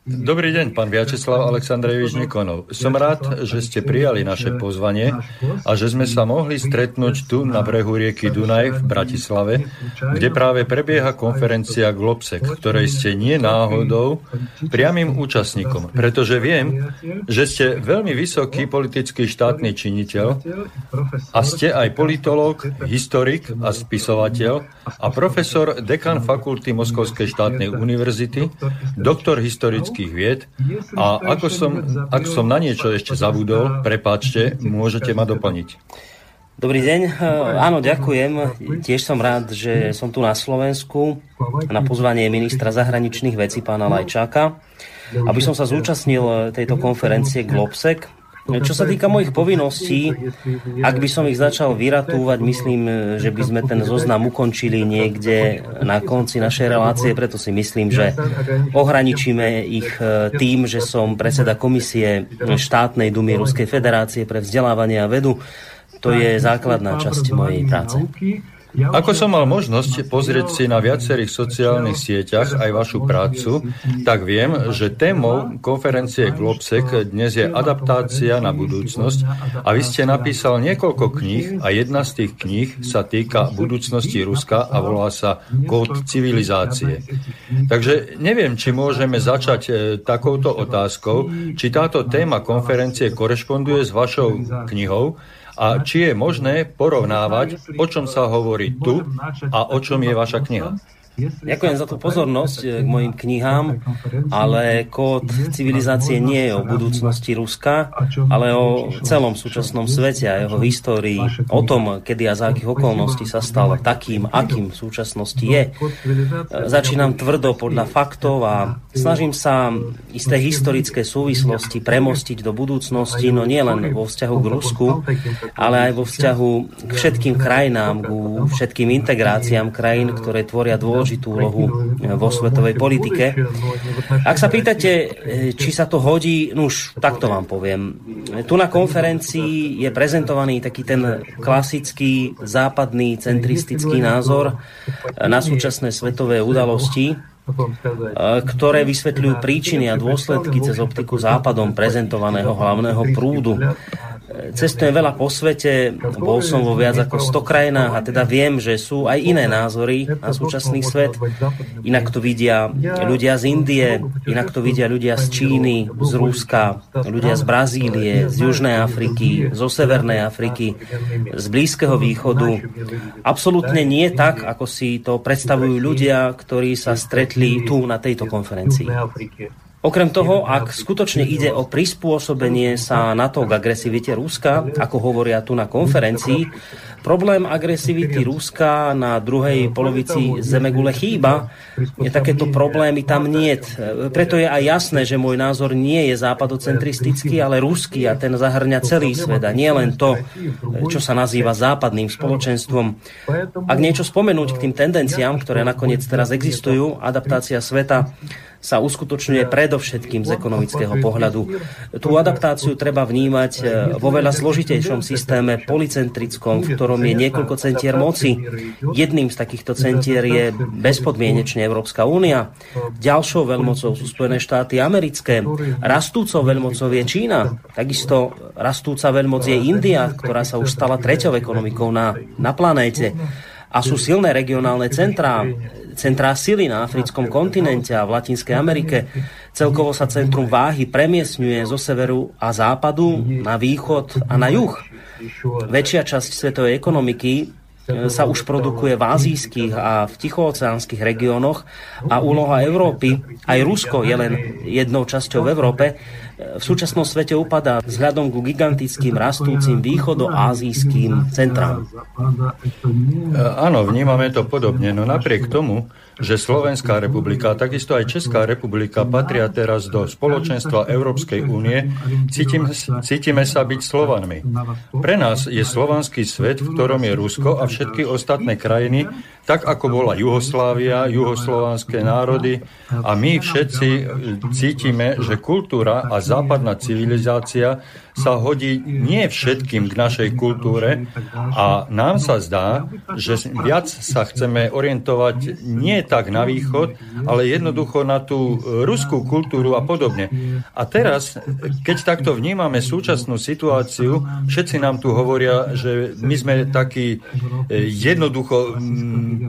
Dobrý deň, pán Viačeslav Aleksandrejevič Nikonov. Som rád, že ste prijali naše pozvanie a že sme sa mohli stretnúť tu na brehu rieky Dunaj v Bratislave, kde práve prebieha konferencia Globsek, ktorej ste nie náhodou priamým účastníkom, pretože viem, že ste veľmi vysoký politický štátny činiteľ a ste aj politológ, historik a spisovateľ a profesor dekan fakulty Moskovskej štátnej univerzity, doktor historický ľudských vied. A ako som, ak som na niečo ešte zabudol, prepáčte, môžete ma doplniť. Dobrý deň. Áno, ďakujem. Tiež som rád, že som tu na Slovensku na pozvanie ministra zahraničných vecí pána Lajčáka, aby som sa zúčastnil tejto konferencie Globsec, čo sa týka mojich povinností, ak by som ich začal vyratúvať, myslím, že by sme ten zoznam ukončili niekde na konci našej relácie, preto si myslím, že ohraničíme ich e, tým, že som predseda komisie štátnej dumy Ruskej federácie pre vzdelávanie a vedu. To je základná časť mojej práce. Ako som mal možnosť pozrieť si na viacerých sociálnych sieťach aj vašu prácu, tak viem, že témou konferencie Globsec dnes je adaptácia na budúcnosť. a vy ste napísal niekoľko kníh a jedna z tých kníh sa týka budúcnosti Ruska a volá sa Kód civilizácie. Takže neviem, či môžeme začať e, takouto otázkou, či táto téma konferencie korešponduje s vašou knihou, a či je možné porovnávať, o čom sa hovorí tu a o čom je vaša kniha. Ďakujem za tú pozornosť eh, k mojim knihám, ale kód civilizácie nie je o budúcnosti Ruska, ale o celom súčasnom svete a jeho histórii, o tom, kedy a za akých okolností sa stal takým, akým v súčasnosti je. Eh, začínam tvrdo podľa faktov a snažím sa isté historické súvislosti premostiť do budúcnosti, no nie len vo vzťahu k Rusku, ale aj vo vzťahu k všetkým krajinám, k všetkým integráciám krajín, ktoré tvoria dôležitú dôležitú úlohu eh, vo svetovej politike. Ak sa pýtate, eh, či sa to hodí, no už takto vám poviem. Tu na konferencii je prezentovaný taký ten klasický západný centristický názor na súčasné svetové udalosti, ktoré vysvetľujú príčiny a dôsledky cez optiku západom prezentovaného hlavného prúdu. Cestujem veľa po svete, bol som vo viac ako 100 krajinách a teda viem, že sú aj iné názory na súčasný svet. Inak to vidia ľudia z Indie, inak to vidia ľudia z Číny, z Ruska, ľudia z Brazílie, z Južnej Afriky, zo Severnej Afriky, z Blízkeho východu. Absolútne nie tak, ako si to predstavujú ľudia, ktorí sa stretli tu na tejto konferencii. Okrem toho, ak skutočne ide o prispôsobenie sa na to k agresivite Ruska, ako hovoria tu na konferencii, problém agresivity Ruska na druhej polovici Zemegule chýba, je takéto problémy tam nie. Preto je aj jasné, že môj názor nie je západocentristický, ale ruský a ten zahrňa celý svet a nie len to, čo sa nazýva západným spoločenstvom. Ak niečo spomenúť k tým tendenciám, ktoré nakoniec teraz existujú, adaptácia sveta sa uskutočňuje predovšetkým z ekonomického pohľadu. Tú adaptáciu treba vnímať e, vo veľa zložitejšom systéme policentrickom, v ktorom je niekoľko centier moci. Jedným z takýchto centier je bezpodmienečne Európska únia. Ďalšou veľmocou sú Spojené štáty americké. Rastúcou veľmocou je Čína. Takisto rastúca veľmoc je India, ktorá sa už stala treťou ekonomikou na, na planéte a sú silné regionálne centrá, centrá sily na africkom kontinente a v Latinskej Amerike. Celkovo sa centrum váhy premiesňuje zo severu a západu na východ a na juh. Väčšia časť svetovej ekonomiky e, sa už produkuje v azijských a v tichooceánskych regiónoch a úloha Európy, aj Rusko je len jednou časťou v Európe, v súčasnom svete upadá vzhľadom ku gigantickým rastúcim východoázijským centrám. Áno, vnímame to podobne, no napriek tomu, že Slovenská republika, takisto aj Česká republika patria teraz do spoločenstva Európskej únie, cítime, cítime sa byť Slovanmi. Pre nás je slovanský svet, v ktorom je Rusko a všetky ostatné krajiny, tak ako bola Juhoslávia, juhoslovanské národy. A my všetci cítime, že kultúra a západná civilizácia sa hodí nie všetkým k našej kultúre. A nám sa zdá, že viac sa chceme orientovať nie tak na východ, ale jednoducho na tú ruskú kultúru a podobne. A teraz, keď takto vnímame súčasnú situáciu, všetci nám tu hovoria, že my sme takí e, jednoducho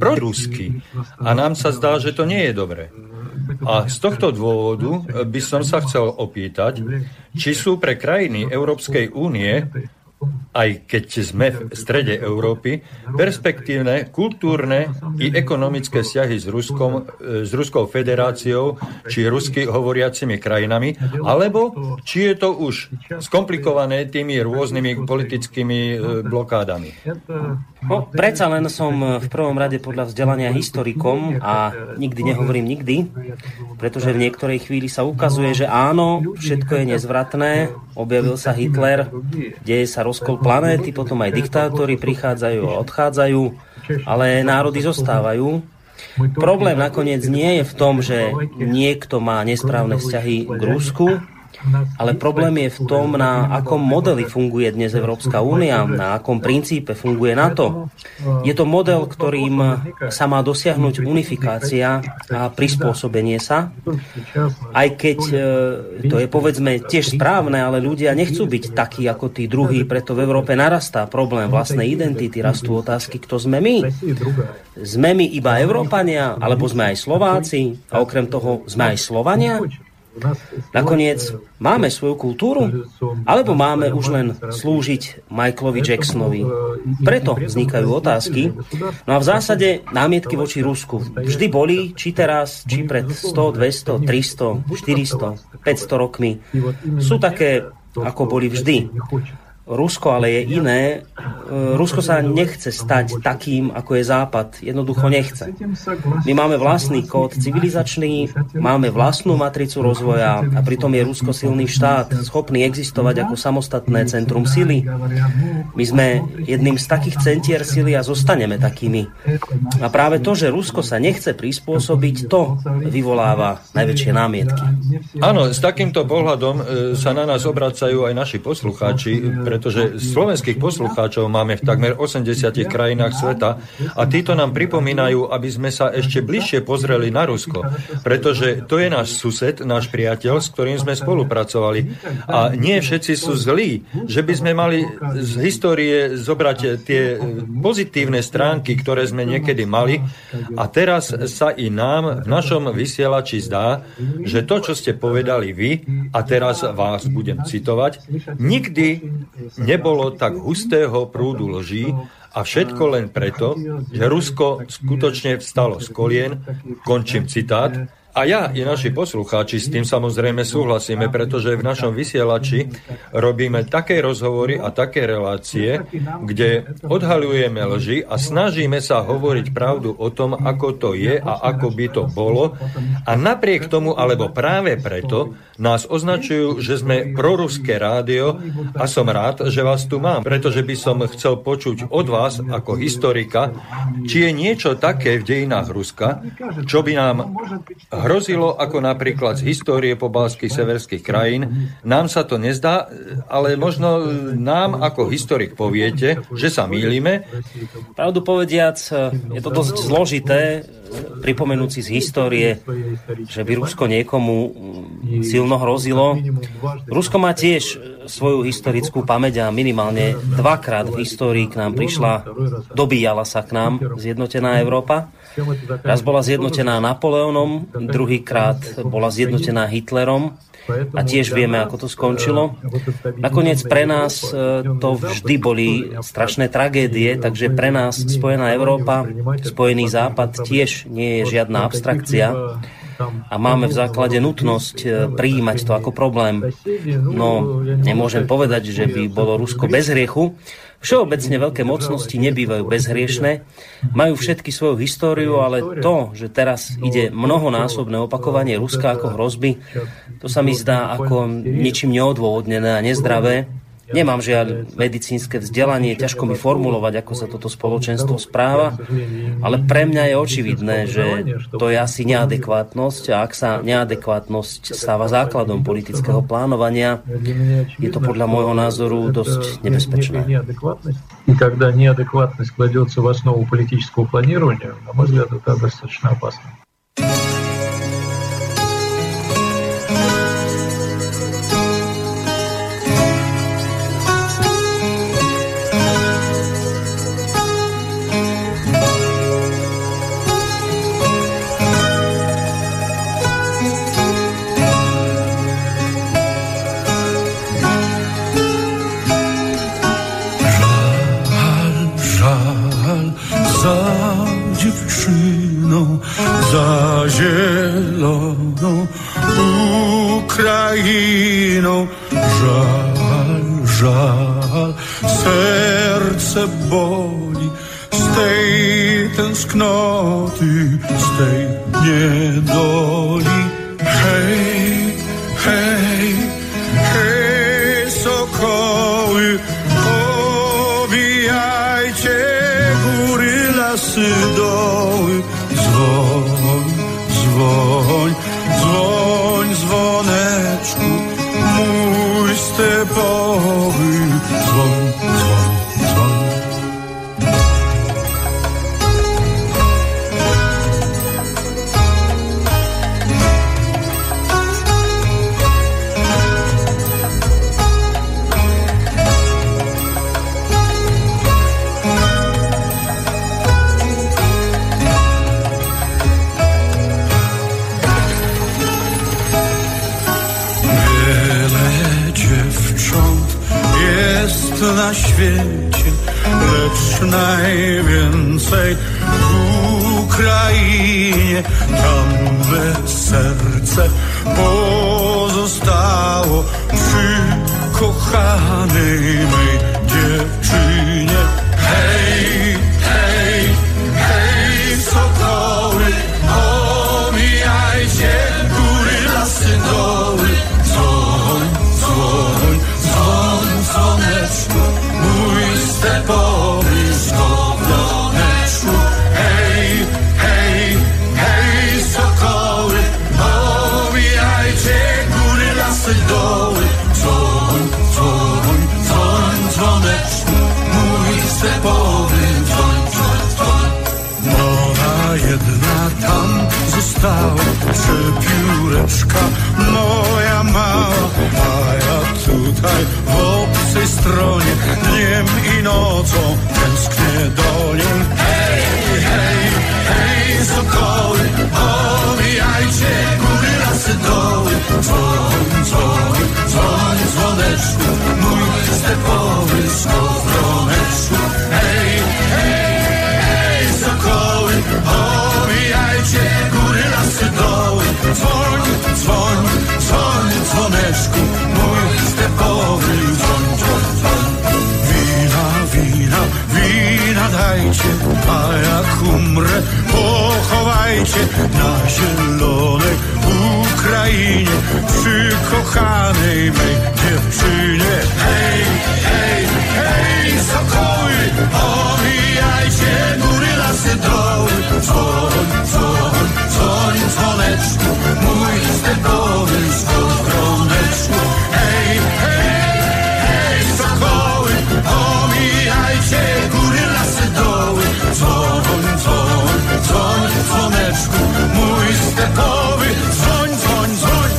proruskí. A nám sa zdá, že to nie je dobré. A z tohto dôvodu by som sa chcel opýtať, či sú pre krajiny Európskej únie aj keď sme v strede Európy, perspektívne kultúrne i ekonomické vzťahy s, Ruskom, e, s Ruskou federáciou či rusky hovoriacimi krajinami, alebo či je to už skomplikované tými rôznymi politickými e, blokádami. No, predsa len som v prvom rade podľa vzdelania historikom a nikdy nehovorím nikdy, pretože v niektorej chvíli sa ukazuje, že áno, všetko je nezvratné, objavil sa Hitler, deje sa rozkol planéty, potom aj diktátori prichádzajú a odchádzajú, ale národy zostávajú. Problém nakoniec nie je v tom, že niekto má nesprávne vzťahy k Rusku, ale problém je v tom, na akom modeli funguje dnes Európska únia, na akom princípe funguje NATO. Je to model, ktorým sa má dosiahnuť unifikácia a prispôsobenie sa, aj keď e, to je povedzme tiež správne, ale ľudia nechcú byť takí ako tí druhí, preto v Európe narastá problém vlastnej identity, rastú otázky, kto sme my. Sme my iba Európania, alebo sme aj Slováci a okrem toho sme aj Slovania? Nakoniec máme svoju kultúru? Alebo máme už len slúžiť Michaelovi Jacksonovi? Preto vznikajú otázky. No a v zásade námietky voči Rusku vždy boli, či teraz, či pred 100, 200, 300, 400, 500 rokmi. Sú také, ako boli vždy. Rusko ale je iné. E, Rusko sa nechce stať takým, ako je Západ. Jednoducho nechce. My máme vlastný kód civilizačný, máme vlastnú matricu rozvoja a pritom je Rusko silný štát, schopný existovať ako samostatné centrum sily. My sme jedným z takých centier sily a zostaneme takými. A práve to, že Rusko sa nechce prispôsobiť, to vyvoláva najväčšie námietky. Áno, s takýmto pohľadom e, sa na nás obracajú aj naši poslucháči, pretože slovenských poslucháčov máme v takmer 80 krajinách sveta a títo nám pripomínajú, aby sme sa ešte bližšie pozreli na Rusko, pretože to je náš sused, náš priateľ, s ktorým sme spolupracovali. A nie všetci sú zlí, že by sme mali z histórie zobrať tie pozitívne stránky, ktoré sme niekedy mali a teraz sa i nám v našom vysielači zdá, že to, čo ste povedali vy, a teraz vás budem citovať, nikdy nebolo tak hustého prúdu lží a všetko len preto, že Rusko skutočne vstalo z kolien, končím citát, a ja i naši poslucháči s tým samozrejme súhlasíme, pretože v našom vysielači robíme také rozhovory a také relácie, kde odhalujeme lži a snažíme sa hovoriť pravdu o tom, ako to je a ako by to bolo. A napriek tomu, alebo práve preto, nás označujú, že sme proruské rádio a som rád, že vás tu mám, pretože by som chcel počuť od vás ako historika, či je niečo také v dejinách Ruska, čo by nám hrozilo ako napríklad z histórie pobalských severských krajín. Nám sa to nezdá, ale možno nám ako historik poviete, že sa mýlime. Pravdu povediac, je to dosť zložité pripomenúci z histórie, že by Rusko niekomu silno hrozilo. Rusko má tiež svoju historickú pamäť a minimálne dvakrát v histórii k nám prišla, dobíjala sa k nám zjednotená Európa. Raz bola zjednotená Napoleonom, druhýkrát bola zjednotená Hitlerom a tiež vieme, ako to skončilo. Nakoniec pre nás e, to vždy boli strašné tragédie, takže pre nás Spojená Európa, Spojený Západ tiež nie je žiadna abstrakcia a máme v základe nutnosť e, prijímať to ako problém. No, nemôžem povedať, že by bolo Rusko bez hriechu, Všeobecne veľké mocnosti nebývajú bezhriešné, majú všetky svoju históriu, ale to, že teraz ide mnohonásobné opakovanie Ruska ako hrozby, to sa mi zdá ako ničím neodôvodnené a nezdravé. Nemám žiaľ medicínske vzdelanie, ťažko mi formulovať, ako sa toto spoločenstvo správa, ale pre mňa je očividné, že to je asi neadekvátnosť a ak sa neadekvátnosť stáva základom politického plánovania, je to podľa môjho názoru dosť nebezpečné. И когда неадекватность кладется в основу политического планирования, на мой взгляд, это достаточно опасно. Ukrainą. Żal, żal, serce boli z tej tęsknoty, z tej niedoli. Hej, najwięcej w Ukrainie. Tam me serce pozostało przy kochanej mej dziewczynie. Przepióreczka moja mała, a ja tutaj w obcej stronie dniem i nocą tęsknię do niej. Hej, hej, hej, sokoły, omijajcie góry, lasy, doły. Dzwoń, dzwoń, dzwoń, dzwoneczku, mój stepowy skowroneczku. Hej, hej, hej, sokoły, omijajcie góry, lasy, doły. Dzwoń, a jak umrę, pochowajcie na zielonej Ukrainie, przy kochanej mej dziewczynie. Hej, hej, hej, sokoły, omijajcie góry, lasy, doły. Dzwoń, dzwoń, dzwoń, dzwoneczku, mój skowroneczku. Hej, doły. Dzwoń, dzwoń, dzwoń, dzwoneczku, mój stepowy, dzwoń, dzwoń, dzwoń.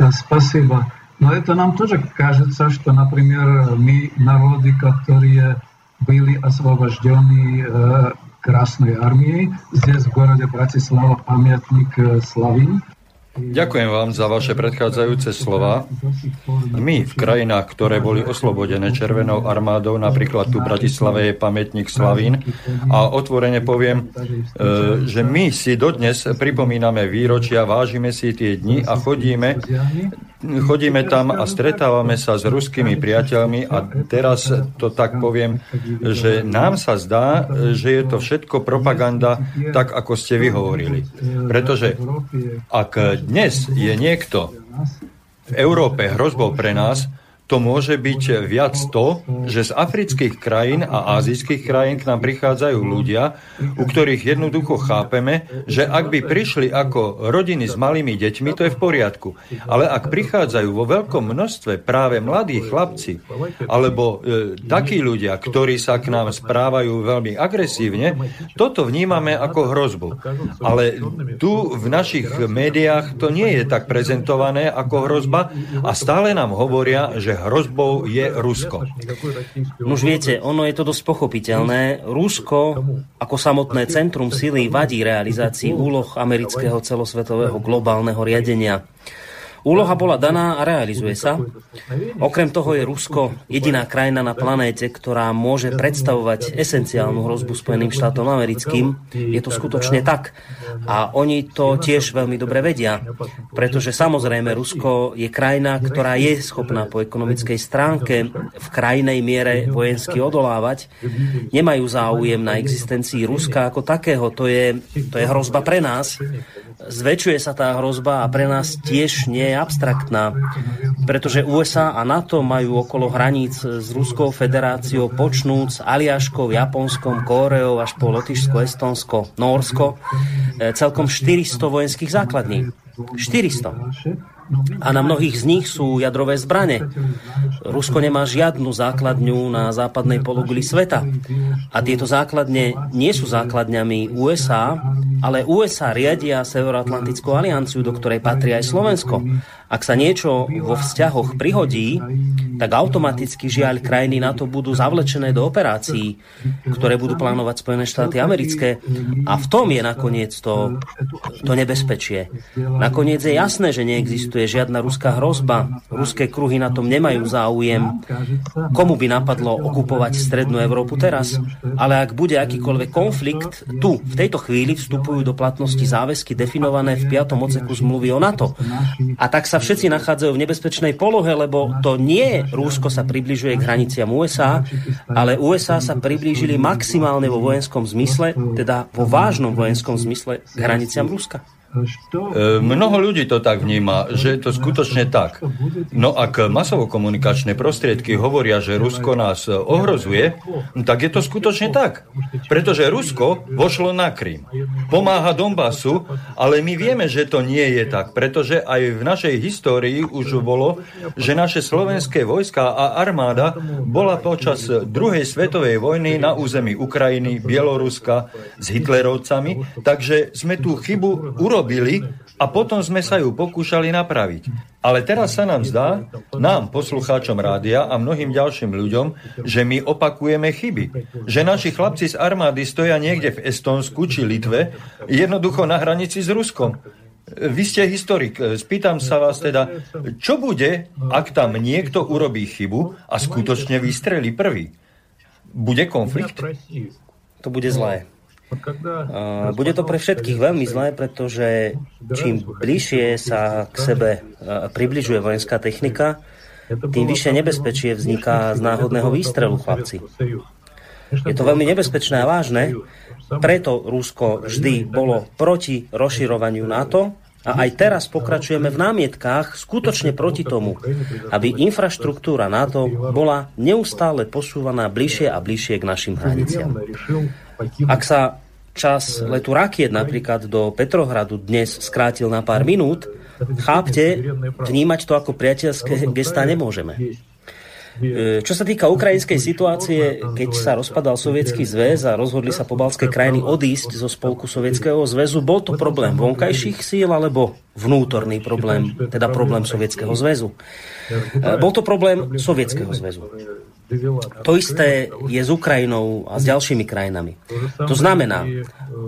Э, Спасибо. Но это нам тоже кажется, что, например, мы, народы, которые были освобождены э, Красной армией, здесь в городе Братислава памятник э, Славин, Ďakujem vám za vaše predchádzajúce slova. My v krajinách, ktoré boli oslobodené Červenou armádou, napríklad tu v Bratislave je pamätník Slavín a otvorene poviem, e, že my si dodnes pripomíname výročia, vážime si tie dni a chodíme chodíme tam a stretávame sa s ruskými priateľmi a teraz to tak poviem, že nám sa zdá, že je to všetko propaganda, tak ako ste vy hovorili. Pretože ak dnes je niekto v Európe hrozbou pre nás, to môže byť viac to, že z afrických krajín a azijských krajín k nám prichádzajú ľudia, u ktorých jednoducho chápeme, že ak by prišli ako rodiny s malými deťmi, to je v poriadku. Ale ak prichádzajú vo veľkom množstve práve mladí chlapci, alebo e, takí ľudia, ktorí sa k nám správajú veľmi agresívne, toto vnímame ako hrozbu. Ale tu v našich médiách to nie je tak prezentované ako hrozba a stále nám hovoria, že hrozbou je Rusko. Už viete, ono je to dosť pochopiteľné. Rusko ako samotné centrum sily vadí realizácii úloh amerického celosvetového globálneho riadenia. Úloha bola daná a realizuje sa. Okrem toho je Rusko jediná krajina na planéte, ktorá môže predstavovať esenciálnu hrozbu Spojeným štátom americkým. Je to skutočne tak. A oni to tiež veľmi dobre vedia, pretože samozrejme Rusko je krajina, ktorá je schopná po ekonomickej stránke v krajnej miere vojensky odolávať. Nemajú záujem na existencii Ruska ako takého. To je, to je hrozba pre nás. Zväčšuje sa tá hrozba a pre nás tiež nie je abstraktná, pretože USA a NATO majú okolo hraníc s Ruskou federáciou počnúc Aliaškou, Japonskom, Kóreou až po Lotyšsko, Estonsko, Norsko e, celkom 400 vojenských základní. 400 a na mnohých z nich sú jadrové zbrane. Rusko nemá žiadnu základňu na západnej pologuli sveta. A tieto základne nie sú základňami USA, ale USA riadia Severoatlantickú alianciu, do ktorej patrí aj Slovensko. Ak sa niečo vo vzťahoch prihodí, tak automaticky žiaľ krajiny na to budú zavlečené do operácií, ktoré budú plánovať Spojené štáty americké. A v tom je nakoniec to, to nebezpečie. Nakoniec je jasné, že neexistuje žiadna ruská hrozba. Ruské kruhy na tom nemajú záujem. Komu by napadlo okupovať Strednú Európu teraz? Ale ak bude akýkoľvek konflikt, tu, v tejto chvíli vstupujú do platnosti záväzky definované v 5. oceku zmluvy o NATO. A tak sa všetci nachádzajú v nebezpečnej polohe, lebo to nie Rúsko sa približuje k hraniciam USA, ale USA sa priblížili maximálne vo vojenskom zmysle, teda vo vážnom vojenskom zmysle k hraniciam Ruska. E, mnoho ľudí to tak vníma, že je to skutočne tak. No ak masovo-komunikačné prostriedky hovoria, že Rusko nás ohrozuje, tak je to skutočne tak. Pretože Rusko vošlo na Krym. Pomáha Donbasu, ale my vieme, že to nie je tak, pretože aj v našej histórii už bolo, že naše slovenské vojska a armáda bola počas druhej svetovej vojny na území Ukrajiny, Bieloruska s Hitlerovcami, takže sme tú chybu urobili urobili a potom sme sa ju pokúšali napraviť. Ale teraz sa nám zdá, nám, poslucháčom rádia a mnohým ďalším ľuďom, že my opakujeme chyby. Že naši chlapci z armády stoja niekde v Estonsku či Litve, jednoducho na hranici s Ruskom. Vy ste historik. Spýtam sa vás teda, čo bude, ak tam niekto urobí chybu a skutočne vystrelí prvý? Bude konflikt? To bude zlé. Bude to pre všetkých veľmi zlé, pretože čím bližšie sa k sebe približuje vojenská technika, tým vyššie nebezpečie vzniká z náhodného výstrelu, chlapci. Je to veľmi nebezpečné a vážne, preto Rusko vždy bolo proti rozširovaniu NATO a aj teraz pokračujeme v námietkách skutočne proti tomu, aby infraštruktúra NATO bola neustále posúvaná bližšie a bližšie k našim hraniciam. Ak sa čas letu rakiet napríklad do Petrohradu dnes skrátil na pár minút, chápte, vnímať to ako priateľské gesta nemôžeme. E, čo sa týka ukrajinskej situácie, keď sa rozpadal Sovietský zväz a rozhodli sa pobalské krajiny odísť zo spolku Sovietskeho zväzu, bol to problém vonkajších síl alebo vnútorný problém, teda problém Sovietskeho zväzu? E, bol to problém Sovietskeho zväzu. To isté je s Ukrajinou a s ďalšími krajinami. To znamená,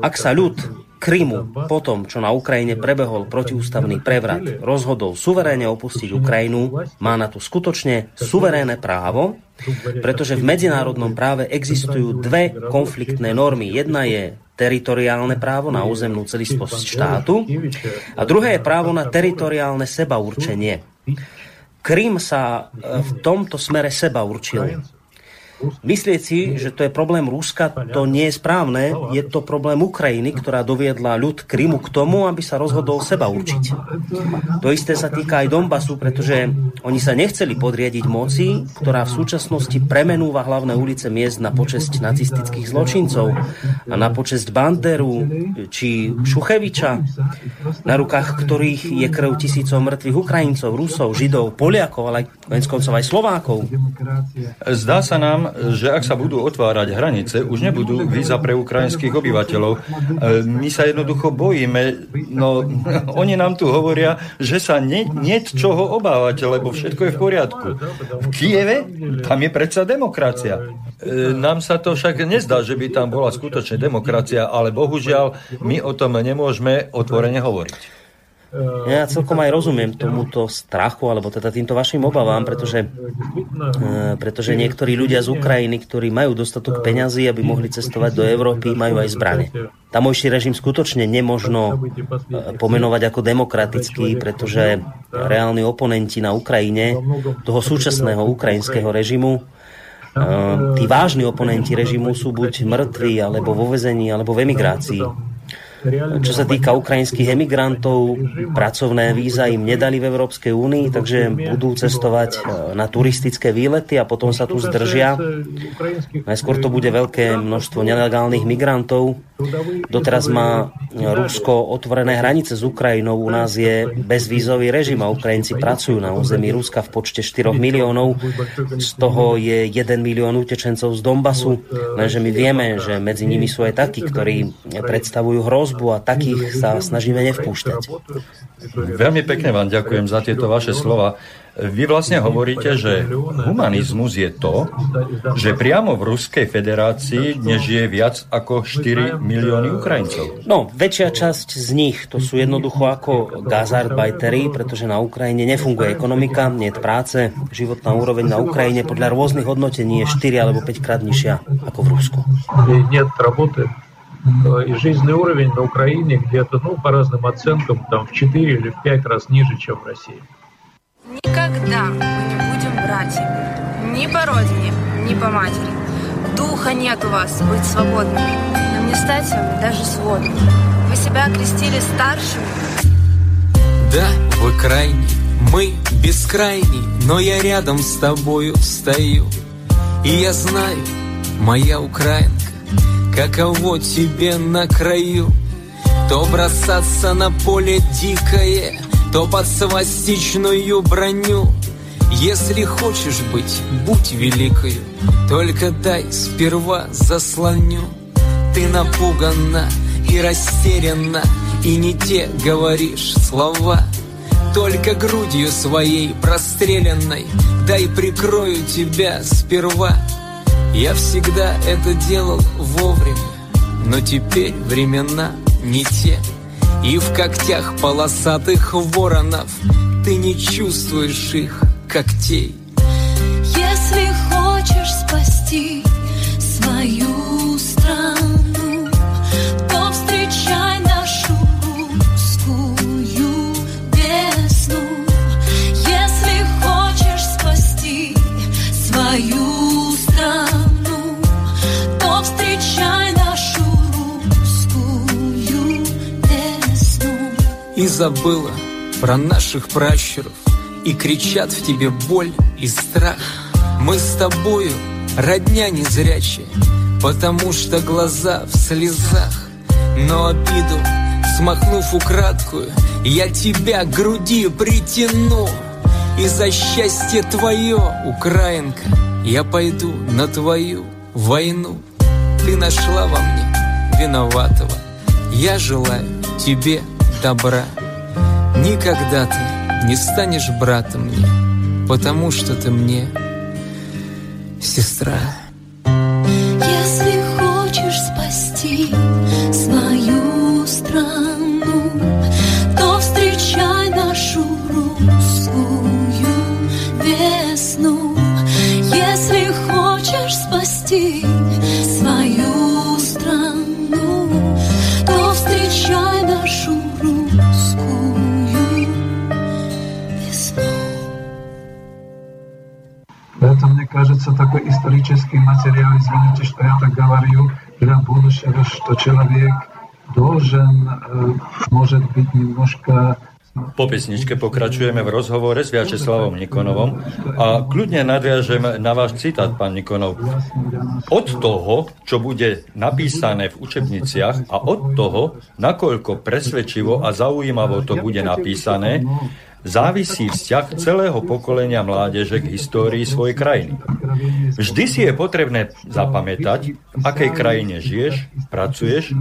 ak sa ľud Krymu po tom, čo na Ukrajine prebehol protiústavný prevrat, rozhodol suverénne opustiť Ukrajinu, má na to skutočne suverénne právo, pretože v medzinárodnom práve existujú dve konfliktné normy. Jedna je teritoriálne právo na územnú celistvosť štátu a druhé je právo na teritoriálne sebaurčenie. Krym sa v tomto smere seba určil. Myslieť si, že to je problém Ruska, to nie je správne. Je to problém Ukrajiny, ktorá doviedla ľud Krymu k tomu, aby sa rozhodol seba určiť. To isté sa týka aj Donbasu, pretože oni sa nechceli podriadiť moci, ktorá v súčasnosti premenúva hlavné ulice miest na počesť nacistických zločincov a na počesť Banderu či Šucheviča, na rukách ktorých je krv tisícov mŕtvych Ukrajincov, Rusov, Židov, Poliakov, ale aj koncov aj Slovákov. Zdá sa nám, že ak sa budú otvárať hranice, už nebudú víza pre ukrajinských obyvateľov. My sa jednoducho bojíme, no oni nám tu hovoria, že sa nie, nie čoho obávať, lebo všetko je v poriadku. V Kieve tam je predsa demokracia. E, nám sa to však nezdá, že by tam bola skutočne demokracia, ale bohužiaľ my o tom nemôžeme otvorene hovoriť. Ja celkom aj rozumiem tomuto strachu, alebo teda týmto vašim obavám, pretože, e, pretože niektorí ľudia z Ukrajiny, ktorí majú dostatok peňazí, aby mohli cestovať do Európy, majú aj zbrane. Tamojší režim skutočne nemožno pomenovať ako demokratický, pretože reálni oponenti na Ukrajine toho súčasného ukrajinského režimu tí vážni oponenti režimu sú buď mŕtvi, alebo vo vezení, alebo v emigrácii. Čo sa týka ukrajinských emigrantov, pracovné víza im nedali v Európskej únii, takže budú cestovať e, na turistické výlety a potom sa tu zdržia. Najskôr to bude veľké množstvo nelegálnych migrantov. Doteraz má Rusko otvorené hranice s Ukrajinou. U nás je bezvízový režim a Ukrajinci pracujú na území Ruska v počte 4 miliónov. Z toho je 1 milión utečencov z Donbasu. Lenže my vieme, že medzi nimi sú aj takí, ktorí predstavujú hrozbu a takých sa snažíme nevpúšťať. Veľmi pekne vám ďakujem za tieto vaše slova. Vy vlastne hovoríte, že humanizmus je to, že priamo v Ruskej federácii dnes žije viac ako 4 milióny Ukrajincov. No, väčšia časť z nich to sú jednoducho ako gazarbajtery, pretože na Ukrajine nefunguje ekonomika, nie je práce, životná úroveň na Ukrajine podľa rôznych hodnotení je 4 alebo 5 krát nižšia ako v Rusku. Нет работы, и жизненный уровень на Украине где-то, ну, по разным оценкам, там в 4 или в 5 раз ниже, чем в России. Никогда мы не будем братьями. Ни по родине, ни по матери. Духа нет у вас быть свободными. Нам не стать с вами даже сводными. Вы себя окрестили старшими. Да, вы крайний, мы бескрайний, но я рядом с тобою стою. И я знаю, моя Украина каково тебе на краю То бросаться на поле дикое То под свастичную броню. Если хочешь быть, будь великою Только дай сперва заслоню. Ты напугана и растеряна И не те говоришь слова. Только грудью своей простреленной Дай прикрою тебя сперва. Я всегда это делал вовремя, но теперь времена не те. И в когтях полосатых воронов ты не чувствуешь их когтей. Если хочешь спасти свою забыла про наших пращуров, и кричат в тебе боль и страх. Мы с тобою родня незрячая, потому что глаза в слезах. Но обиду, смахнув украдкую, я тебя к груди притяну. И за счастье твое, Украинка, я пойду на твою войну. Ты нашла во мне виноватого. Я желаю тебе добра. Никогда ты не станешь братом мне, потому что ты мне сестра. появляется такой исторический материал, извините, что я так говорю, для будущего, что человек должен, может быть, немножко po pesničke pokračujeme v rozhovore s Viačeslavom Nikonovom a kľudne nadviažem na váš citát, pán Nikonov. Od toho, čo bude napísané v učebniciach a od toho, nakoľko presvedčivo a zaujímavo to bude napísané, závisí vzťah celého pokolenia mládeže k histórii svojej krajiny. Vždy si je potrebné zapamätať, v akej krajine žiješ, pracuješ,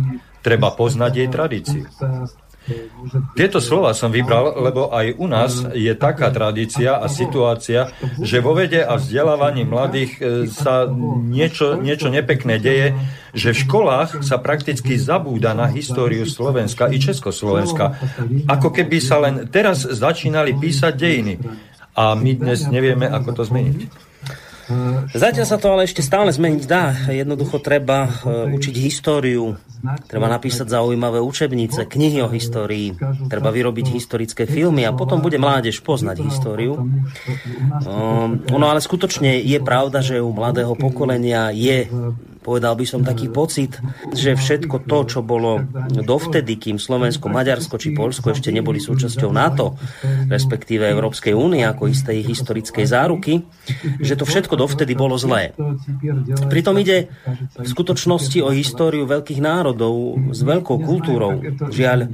treba poznať jej tradíciu. Tieto slova som vybral, lebo aj u nás je taká tradícia a situácia, že vo vede a vzdelávaní mladých e, sa niečo, niečo nepekné deje, že v školách sa prakticky zabúda na históriu Slovenska i Československa. Ako keby sa len teraz začínali písať dejiny. A my dnes nevieme, ako to zmeniť. Zatiaľ sa to ale ešte stále zmeniť dá. Jednoducho treba e, učiť históriu, treba napísať zaujímavé učebnice, knihy o histórii, treba vyrobiť historické filmy a potom bude mládež poznať históriu. Ono ale skutočne je pravda, že u mladého pokolenia je povedal by som taký pocit, že všetko to, čo bolo dovtedy, kým Slovensko, Maďarsko či Polsko ešte neboli súčasťou NATO, respektíve Európskej únie ako istej historickej záruky, že to všetko dovtedy bolo zlé. Pritom ide v skutočnosti o históriu veľkých národov s veľkou kultúrou. Žiaľ,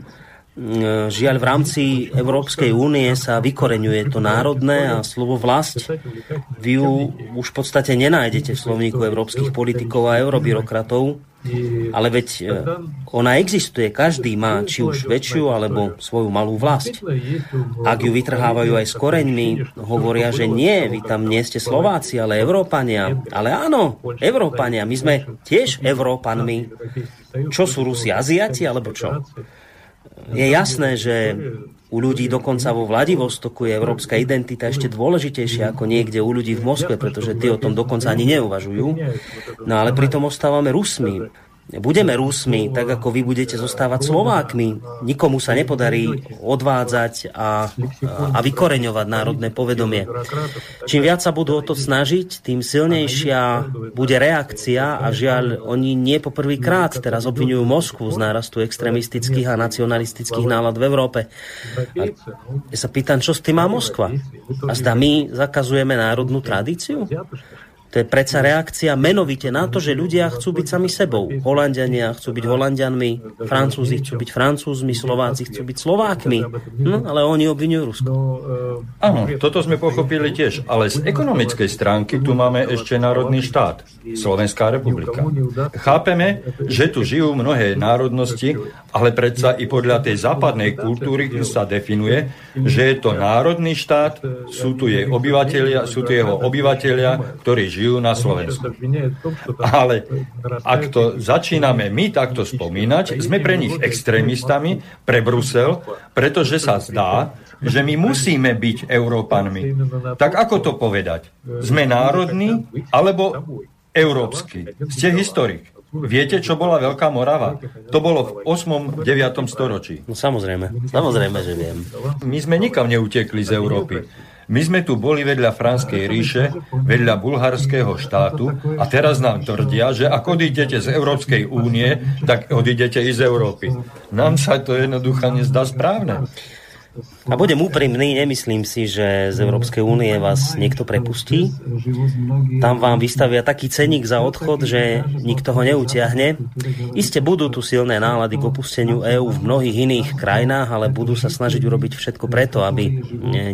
Žiaľ, v rámci Európskej únie sa vykoreňuje to národné a slovo vlast. Vy ju už v podstate nenájdete v slovníku európskych politikov a eurobyrokratov, ale veď e, ona existuje, každý má či už väčšiu alebo svoju malú vlast. Ak ju vytrhávajú aj s koreňmi, hovoria, že nie, vy tam nie ste Slováci, ale Európania. Ale áno, Európania, my sme tiež Európanmi. Čo sú Rusi, Aziati alebo čo? Je jasné, že u ľudí dokonca vo Vladivostoku je európska identita ešte dôležitejšia ako niekde u ľudí v Moskve, pretože tí o tom dokonca ani neuvažujú. No ale pritom ostávame Rusmi budeme Rusmi, tak ako vy budete zostávať Slovákmi. Nikomu sa nepodarí odvádzať a, a vykoreňovať národné povedomie. Čím viac sa budú o to snažiť, tým silnejšia bude reakcia a žiaľ, oni nie poprvýkrát teraz obvinujú Moskvu z nárastu extremistických a nacionalistických nálad v Európe. A ja sa pýtam, čo s tým má Moskva? A zda my zakazujeme národnú tradíciu? To je predsa reakcia menovite na to, že ľudia chcú byť sami sebou. Holandiania chcú byť Holandianmi, Francúzi chcú byť Francúzmi, Slováci chcú byť Slovákmi. No, ale oni obvinujú Rusko. Áno, toto sme pochopili tiež, ale z ekonomickej stránky tu máme ešte národný štát, Slovenská republika. Chápeme, že tu žijú mnohé národnosti, ale predsa i podľa tej západnej kultúry sa definuje, že je to národný štát, sú tu jej obyvateľia, sú tu jeho obyvateľia, ktorí žijú žijú na Slovensku. Ale ak to začíname my takto spomínať, sme pre nich extrémistami, pre Brusel, pretože sa zdá, že my musíme byť Európanmi. Tak ako to povedať? Sme národní alebo európsky? Ste historik. Viete, čo bola Veľká Morava? To bolo v 8. 9. storočí. No samozrejme, samozrejme, že viem. My sme nikam neutekli z Európy. My sme tu boli vedľa Franskej ríše, vedľa bulharského štátu a teraz nám tvrdia, že ak odídete z Európskej únie, tak odídete i z Európy. Nám sa to jednoducho nezdá správne. A budem úprimný, nemyslím si, že z Európskej únie vás niekto prepustí. Tam vám vystavia taký ceník za odchod, že nikto ho neutiahne. Iste budú tu silné nálady k opusteniu EÚ v mnohých iných krajinách, ale budú sa snažiť urobiť všetko preto, aby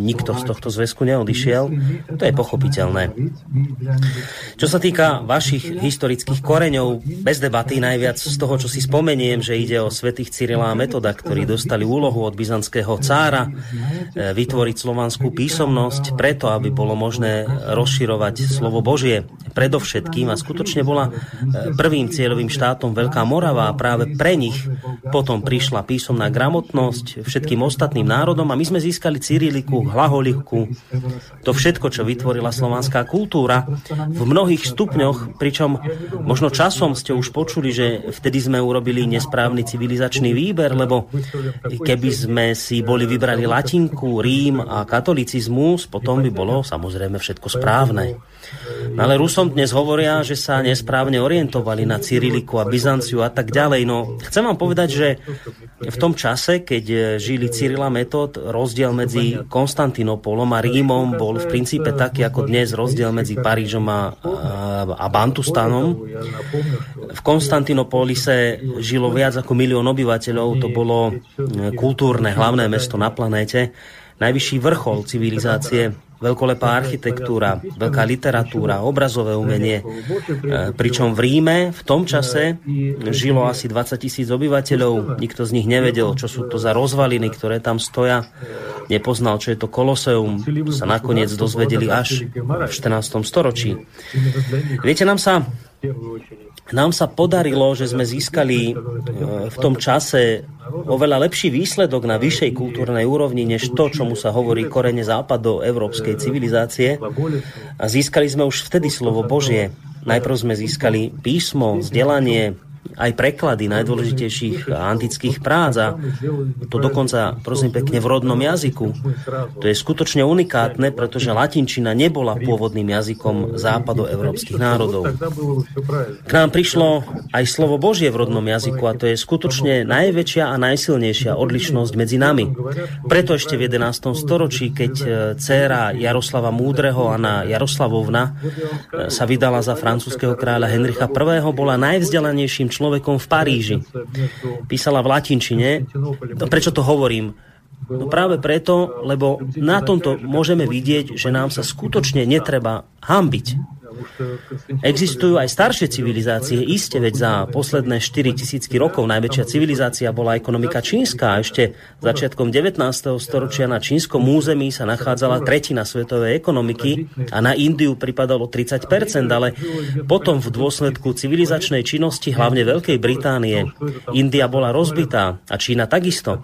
nikto z tohto zväzku neodišiel. To je pochopiteľné. Čo sa týka vašich historických koreňov, bez debaty najviac z toho, čo si spomeniem, že ide o svetých Cyrila a Metoda, ktorí dostali úlohu od byzantského cára E, vytvoriť slovanskú písomnosť preto, aby bolo možné rozširovať slovo Božie. Predovšetkým a skutočne bola e, prvým cieľovým štátom Veľká Morava a práve pre nich potom prišla písomná gramotnosť všetkým ostatným národom a my sme získali cyriliku, hlaholiku, to všetko, čo vytvorila slovanská kultúra v mnohých stupňoch, pričom možno časom ste už počuli, že vtedy sme urobili nesprávny civilizačný výber, lebo keby sme si boli vybrali latinku, Rím a katolicizmus, potom by bolo samozrejme všetko správne. No ale Rusom dnes hovoria, že sa nesprávne orientovali na Cyriliku a Byzanciu a tak ďalej. No, chcem vám povedať, že v tom čase, keď žili Cyrila Metod, rozdiel medzi Konstantinopolom a Rímom bol v princípe taký ako dnes rozdiel medzi Parížom a, a, Bantustanom. V Konstantinopolise žilo viac ako milión obyvateľov, to bolo kultúrne hlavné mesto na planéte najvyšší vrchol civilizácie veľkolepá architektúra, veľká literatúra, obrazové umenie. E, pričom v Ríme v tom čase žilo asi 20 tisíc obyvateľov. Nikto z nich nevedel, čo sú to za rozvaliny, ktoré tam stoja. Nepoznal, čo je to koloseum. Sa nakoniec dozvedeli až v 14. storočí. Viete, nám sa nám sa podarilo, že sme získali e, v tom čase oveľa lepší výsledok na vyššej kultúrnej úrovni, než to, čomu sa hovorí korene západo európskej civilizácie. A získali sme už vtedy slovo Božie. Najprv sme získali písmo, vzdelanie, aj preklady najdôležitejších antických prác a to dokonca, prosím pekne, v rodnom jazyku. To je skutočne unikátne, pretože latinčina nebola pôvodným jazykom západoevropských národov. K nám prišlo aj slovo Božie v rodnom jazyku a to je skutočne najväčšia a najsilnejšia odlišnosť medzi nami. Preto ešte v 11. storočí, keď e, dcéra Jaroslava Múdreho, Anna Jaroslavovna, e, sa vydala za francúzského kráľa Henricha I, bola najvzdelanejším človekom v Paríži. Písala v latinčine. No, prečo to hovorím? No práve preto, lebo na tomto môžeme vidieť, že nám sa skutočne netreba hambiť Existujú aj staršie civilizácie, iste, veď za posledné 4 tisícky rokov najväčšia civilizácia bola ekonomika čínska ešte začiatkom 19. storočia na čínskom území sa nachádzala tretina svetovej ekonomiky a na Indiu pripadalo 30%, ale potom v dôsledku civilizačnej činnosti, hlavne Veľkej Británie, India bola rozbitá a Čína takisto.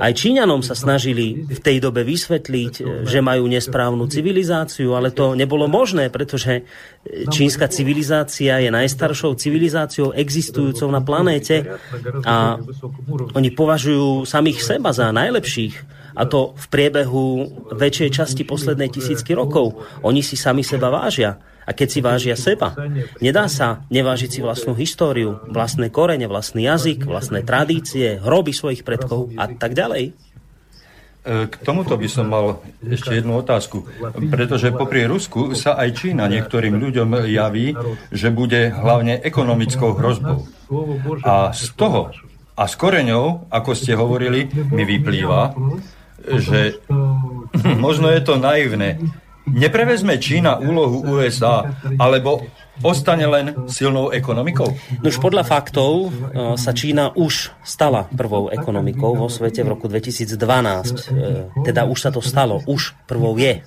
Aj Číňanom sa snažili v tej dobe vysvetliť, že majú nesprávnu civilizáciu, ale to nebolo možné, pretože čínska civilizácia je najstaršou civilizáciou existujúcou na planéte a oni považujú samých seba za najlepších a to v priebehu väčšej časti poslednej tisícky rokov. Oni si sami seba vážia. A keď si vážia seba, nedá sa nevážiť si vlastnú históriu, vlastné korene, vlastný jazyk, vlastné tradície, hroby svojich predkov a tak ďalej. K tomuto by som mal ešte jednu otázku, pretože popri Rusku sa aj Čína niektorým ľuďom javí, že bude hlavne ekonomickou hrozbou. A z toho a s koreňou, ako ste hovorili, mi vyplýva, že možno je to naivné. Neprevezme Čína úlohu USA, alebo ostane len silnou ekonomikou? No podľa faktov e, sa Čína už stala prvou ekonomikou vo svete v roku 2012. E, teda už sa to stalo, už prvou je.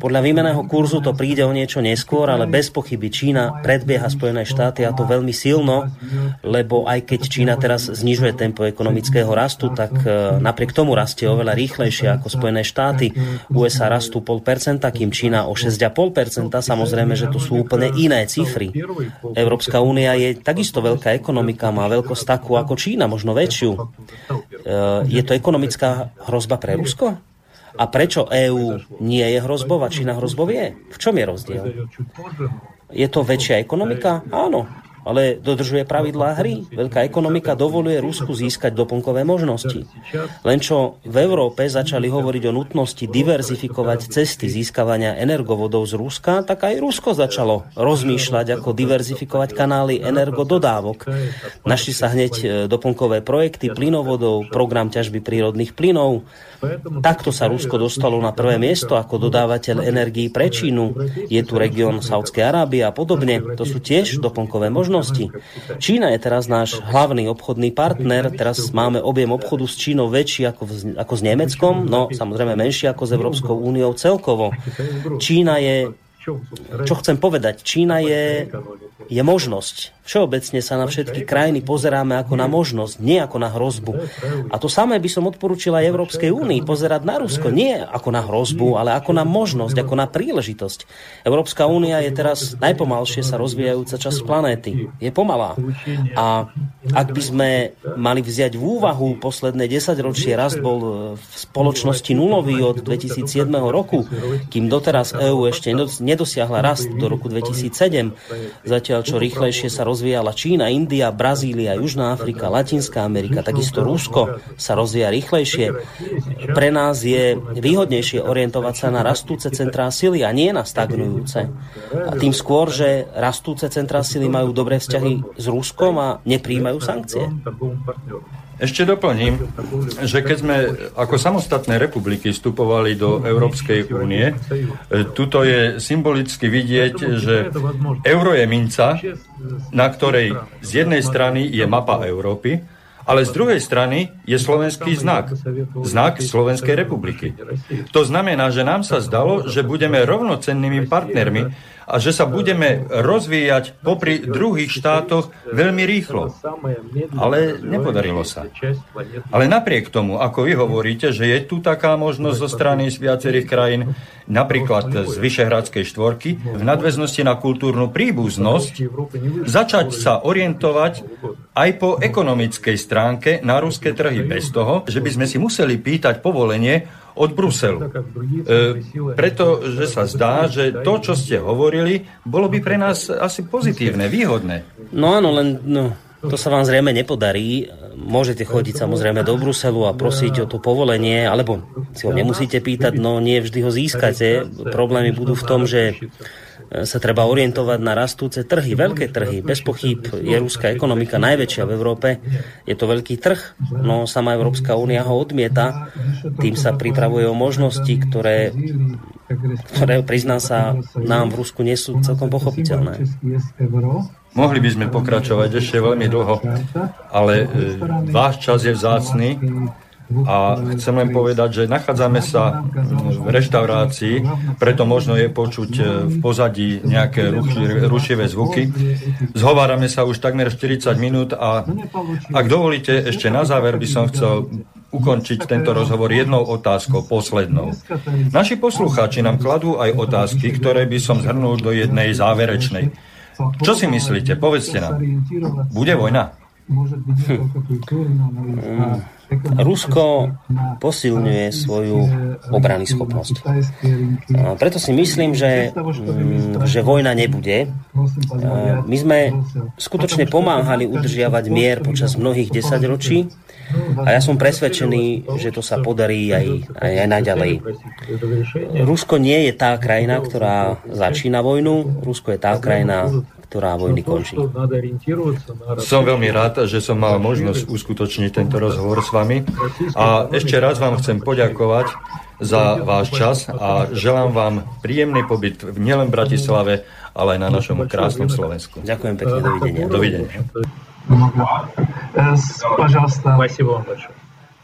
Podľa výmeného kurzu to príde o niečo neskôr, ale bez pochyby Čína predbieha Spojené štáty a to veľmi silno, lebo aj keď Čína teraz znižuje tempo ekonomického rastu, tak e, napriek tomu rastie oveľa rýchlejšie ako Spojené štáty. USA rastú 0,5%, kým Čína o 6,5%. Samozrejme, že to sú úplne iné cifry. Európska únia je takisto veľká ekonomika, má veľkosť takú ako Čína, možno väčšiu. E, je to ekonomická hrozba pre Rusko? A prečo EÚ nie je hrozbou a Čína hrozbou je? V čom je rozdiel? Je to väčšia ekonomika? Áno ale dodržuje pravidlá hry. Veľká ekonomika dovoluje Rusku získať doplnkové možnosti. Len čo v Európe začali hovoriť o nutnosti diverzifikovať cesty získavania energovodov z Ruska, tak aj Rusko začalo rozmýšľať, ako diverzifikovať kanály energododávok. Našli sa hneď e, doplnkové projekty plynovodov, program ťažby prírodných plynov, Takto sa Rusko dostalo na prvé miesto ako dodávateľ energií pre Čínu. Je tu región Saudskej Arábie a podobne. To sú tiež doplnkové možnosti. Čína je teraz náš hlavný obchodný partner. Teraz máme objem obchodu s Čínou väčší ako, v, ako s Nemeckom, no samozrejme menší ako s Európskou úniou celkovo. Čína je čo chcem povedať, Čína je, je možnosť. Všeobecne sa na všetky krajiny pozeráme ako na možnosť, nie ako na hrozbu. A to samé by som odporúčil aj Európskej únii, pozerať na Rusko nie ako na hrozbu, ale ako na možnosť, ako na príležitosť. Európska únia je teraz najpomalšie sa rozvíjajúca časť planéty. Je pomalá. A ak by sme mali vziať v úvahu posledné 10 ročie, rast bol v spoločnosti nulový od 2007 roku, kým doteraz EÚ ešte nedosiahla rast do roku 2007, zatiaľ čo rýchlejšie sa rozvíjala Čína, India, Brazília, Južná Afrika, Latinská Amerika, takisto Rusko sa rozvíja rýchlejšie. Pre nás je výhodnejšie orientovať sa na rastúce centrá sily a nie na stagnujúce. A tým skôr, že rastúce centrá sily majú dobré vzťahy s Ruskom a nepríjmajú sankcie. Ešte doplním, že keď sme ako samostatné republiky vstupovali do Európskej únie, tuto je symbolicky vidieť, že euro je minca, na ktorej z jednej strany je mapa Európy, ale z druhej strany je slovenský znak. Znak Slovenskej republiky. To znamená, že nám sa zdalo, že budeme rovnocennými partnermi a že sa budeme rozvíjať popri druhých štátoch veľmi rýchlo. Ale nepodarilo sa. Ale napriek tomu, ako vy hovoríte, že je tu taká možnosť zo strany viacerých krajín, napríklad z Vyšehradskej štvorky, v nadväznosti na kultúrnu príbuznosť, začať sa orientovať aj po ekonomickej stránke na ruské trhy bez toho, že by sme si museli pýtať povolenie od Bruselu. E, pretože sa zdá, že to, čo ste hovorili, bolo by pre nás asi pozitívne, výhodné. No áno, len no, to sa vám zrejme nepodarí. Môžete chodiť samozrejme do Bruselu a prosiť o to povolenie, alebo si ho nemusíte pýtať, no nie vždy ho získate. Problémy budú v tom, že sa treba orientovať na rastúce trhy, veľké trhy. Bez pochyb je ruská ekonomika najväčšia v Európe. Je to veľký trh, no sama Európska únia ho odmieta. Tým sa pripravuje o možnosti, ktoré, ktoré prizná sa, nám v Rusku nie sú celkom pochopiteľné. Mohli by sme pokračovať ešte veľmi dlho, ale e, váš čas je vzácný a chcem len povedať, že nachádzame sa v reštaurácii, preto možno je počuť e, v pozadí nejaké rušivé zvuky. Zhovárame sa už takmer 40 minút a ak dovolíte, ešte na záver by som chcel ukončiť tento rozhovor jednou otázkou, poslednou. Naši poslucháči nám kladú aj otázky, ktoré by som zhrnul do jednej záverečnej. Čo si myslíte? Povedzte nám. Bude vojna? Rusko posilňuje svoju obrany schopnosť. Preto si myslím, že, mm, že vojna nebude. My sme skutočne pomáhali udržiavať mier počas mnohých desaťročí a ja som presvedčený, že to sa podarí aj, aj, aj naďalej. Rusko nie je tá krajina, ktorá začína vojnu. Rusko je tá krajina, ktorá vojny končí. Som veľmi rád, že som mal možnosť uskutočniť tento rozhovor s vami a ešte raz vám chcem poďakovať za váš čas a želám vám príjemný pobyt nielen v Bratislave, ale aj na našom krásnom Slovensku. Ďakujem pekne, dovidenia. Dovidenia. Пожалуйста. Спасибо вам большое.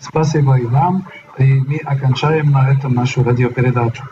Спасибо и вам. И мы окончаем на этом нашу радиопередачу.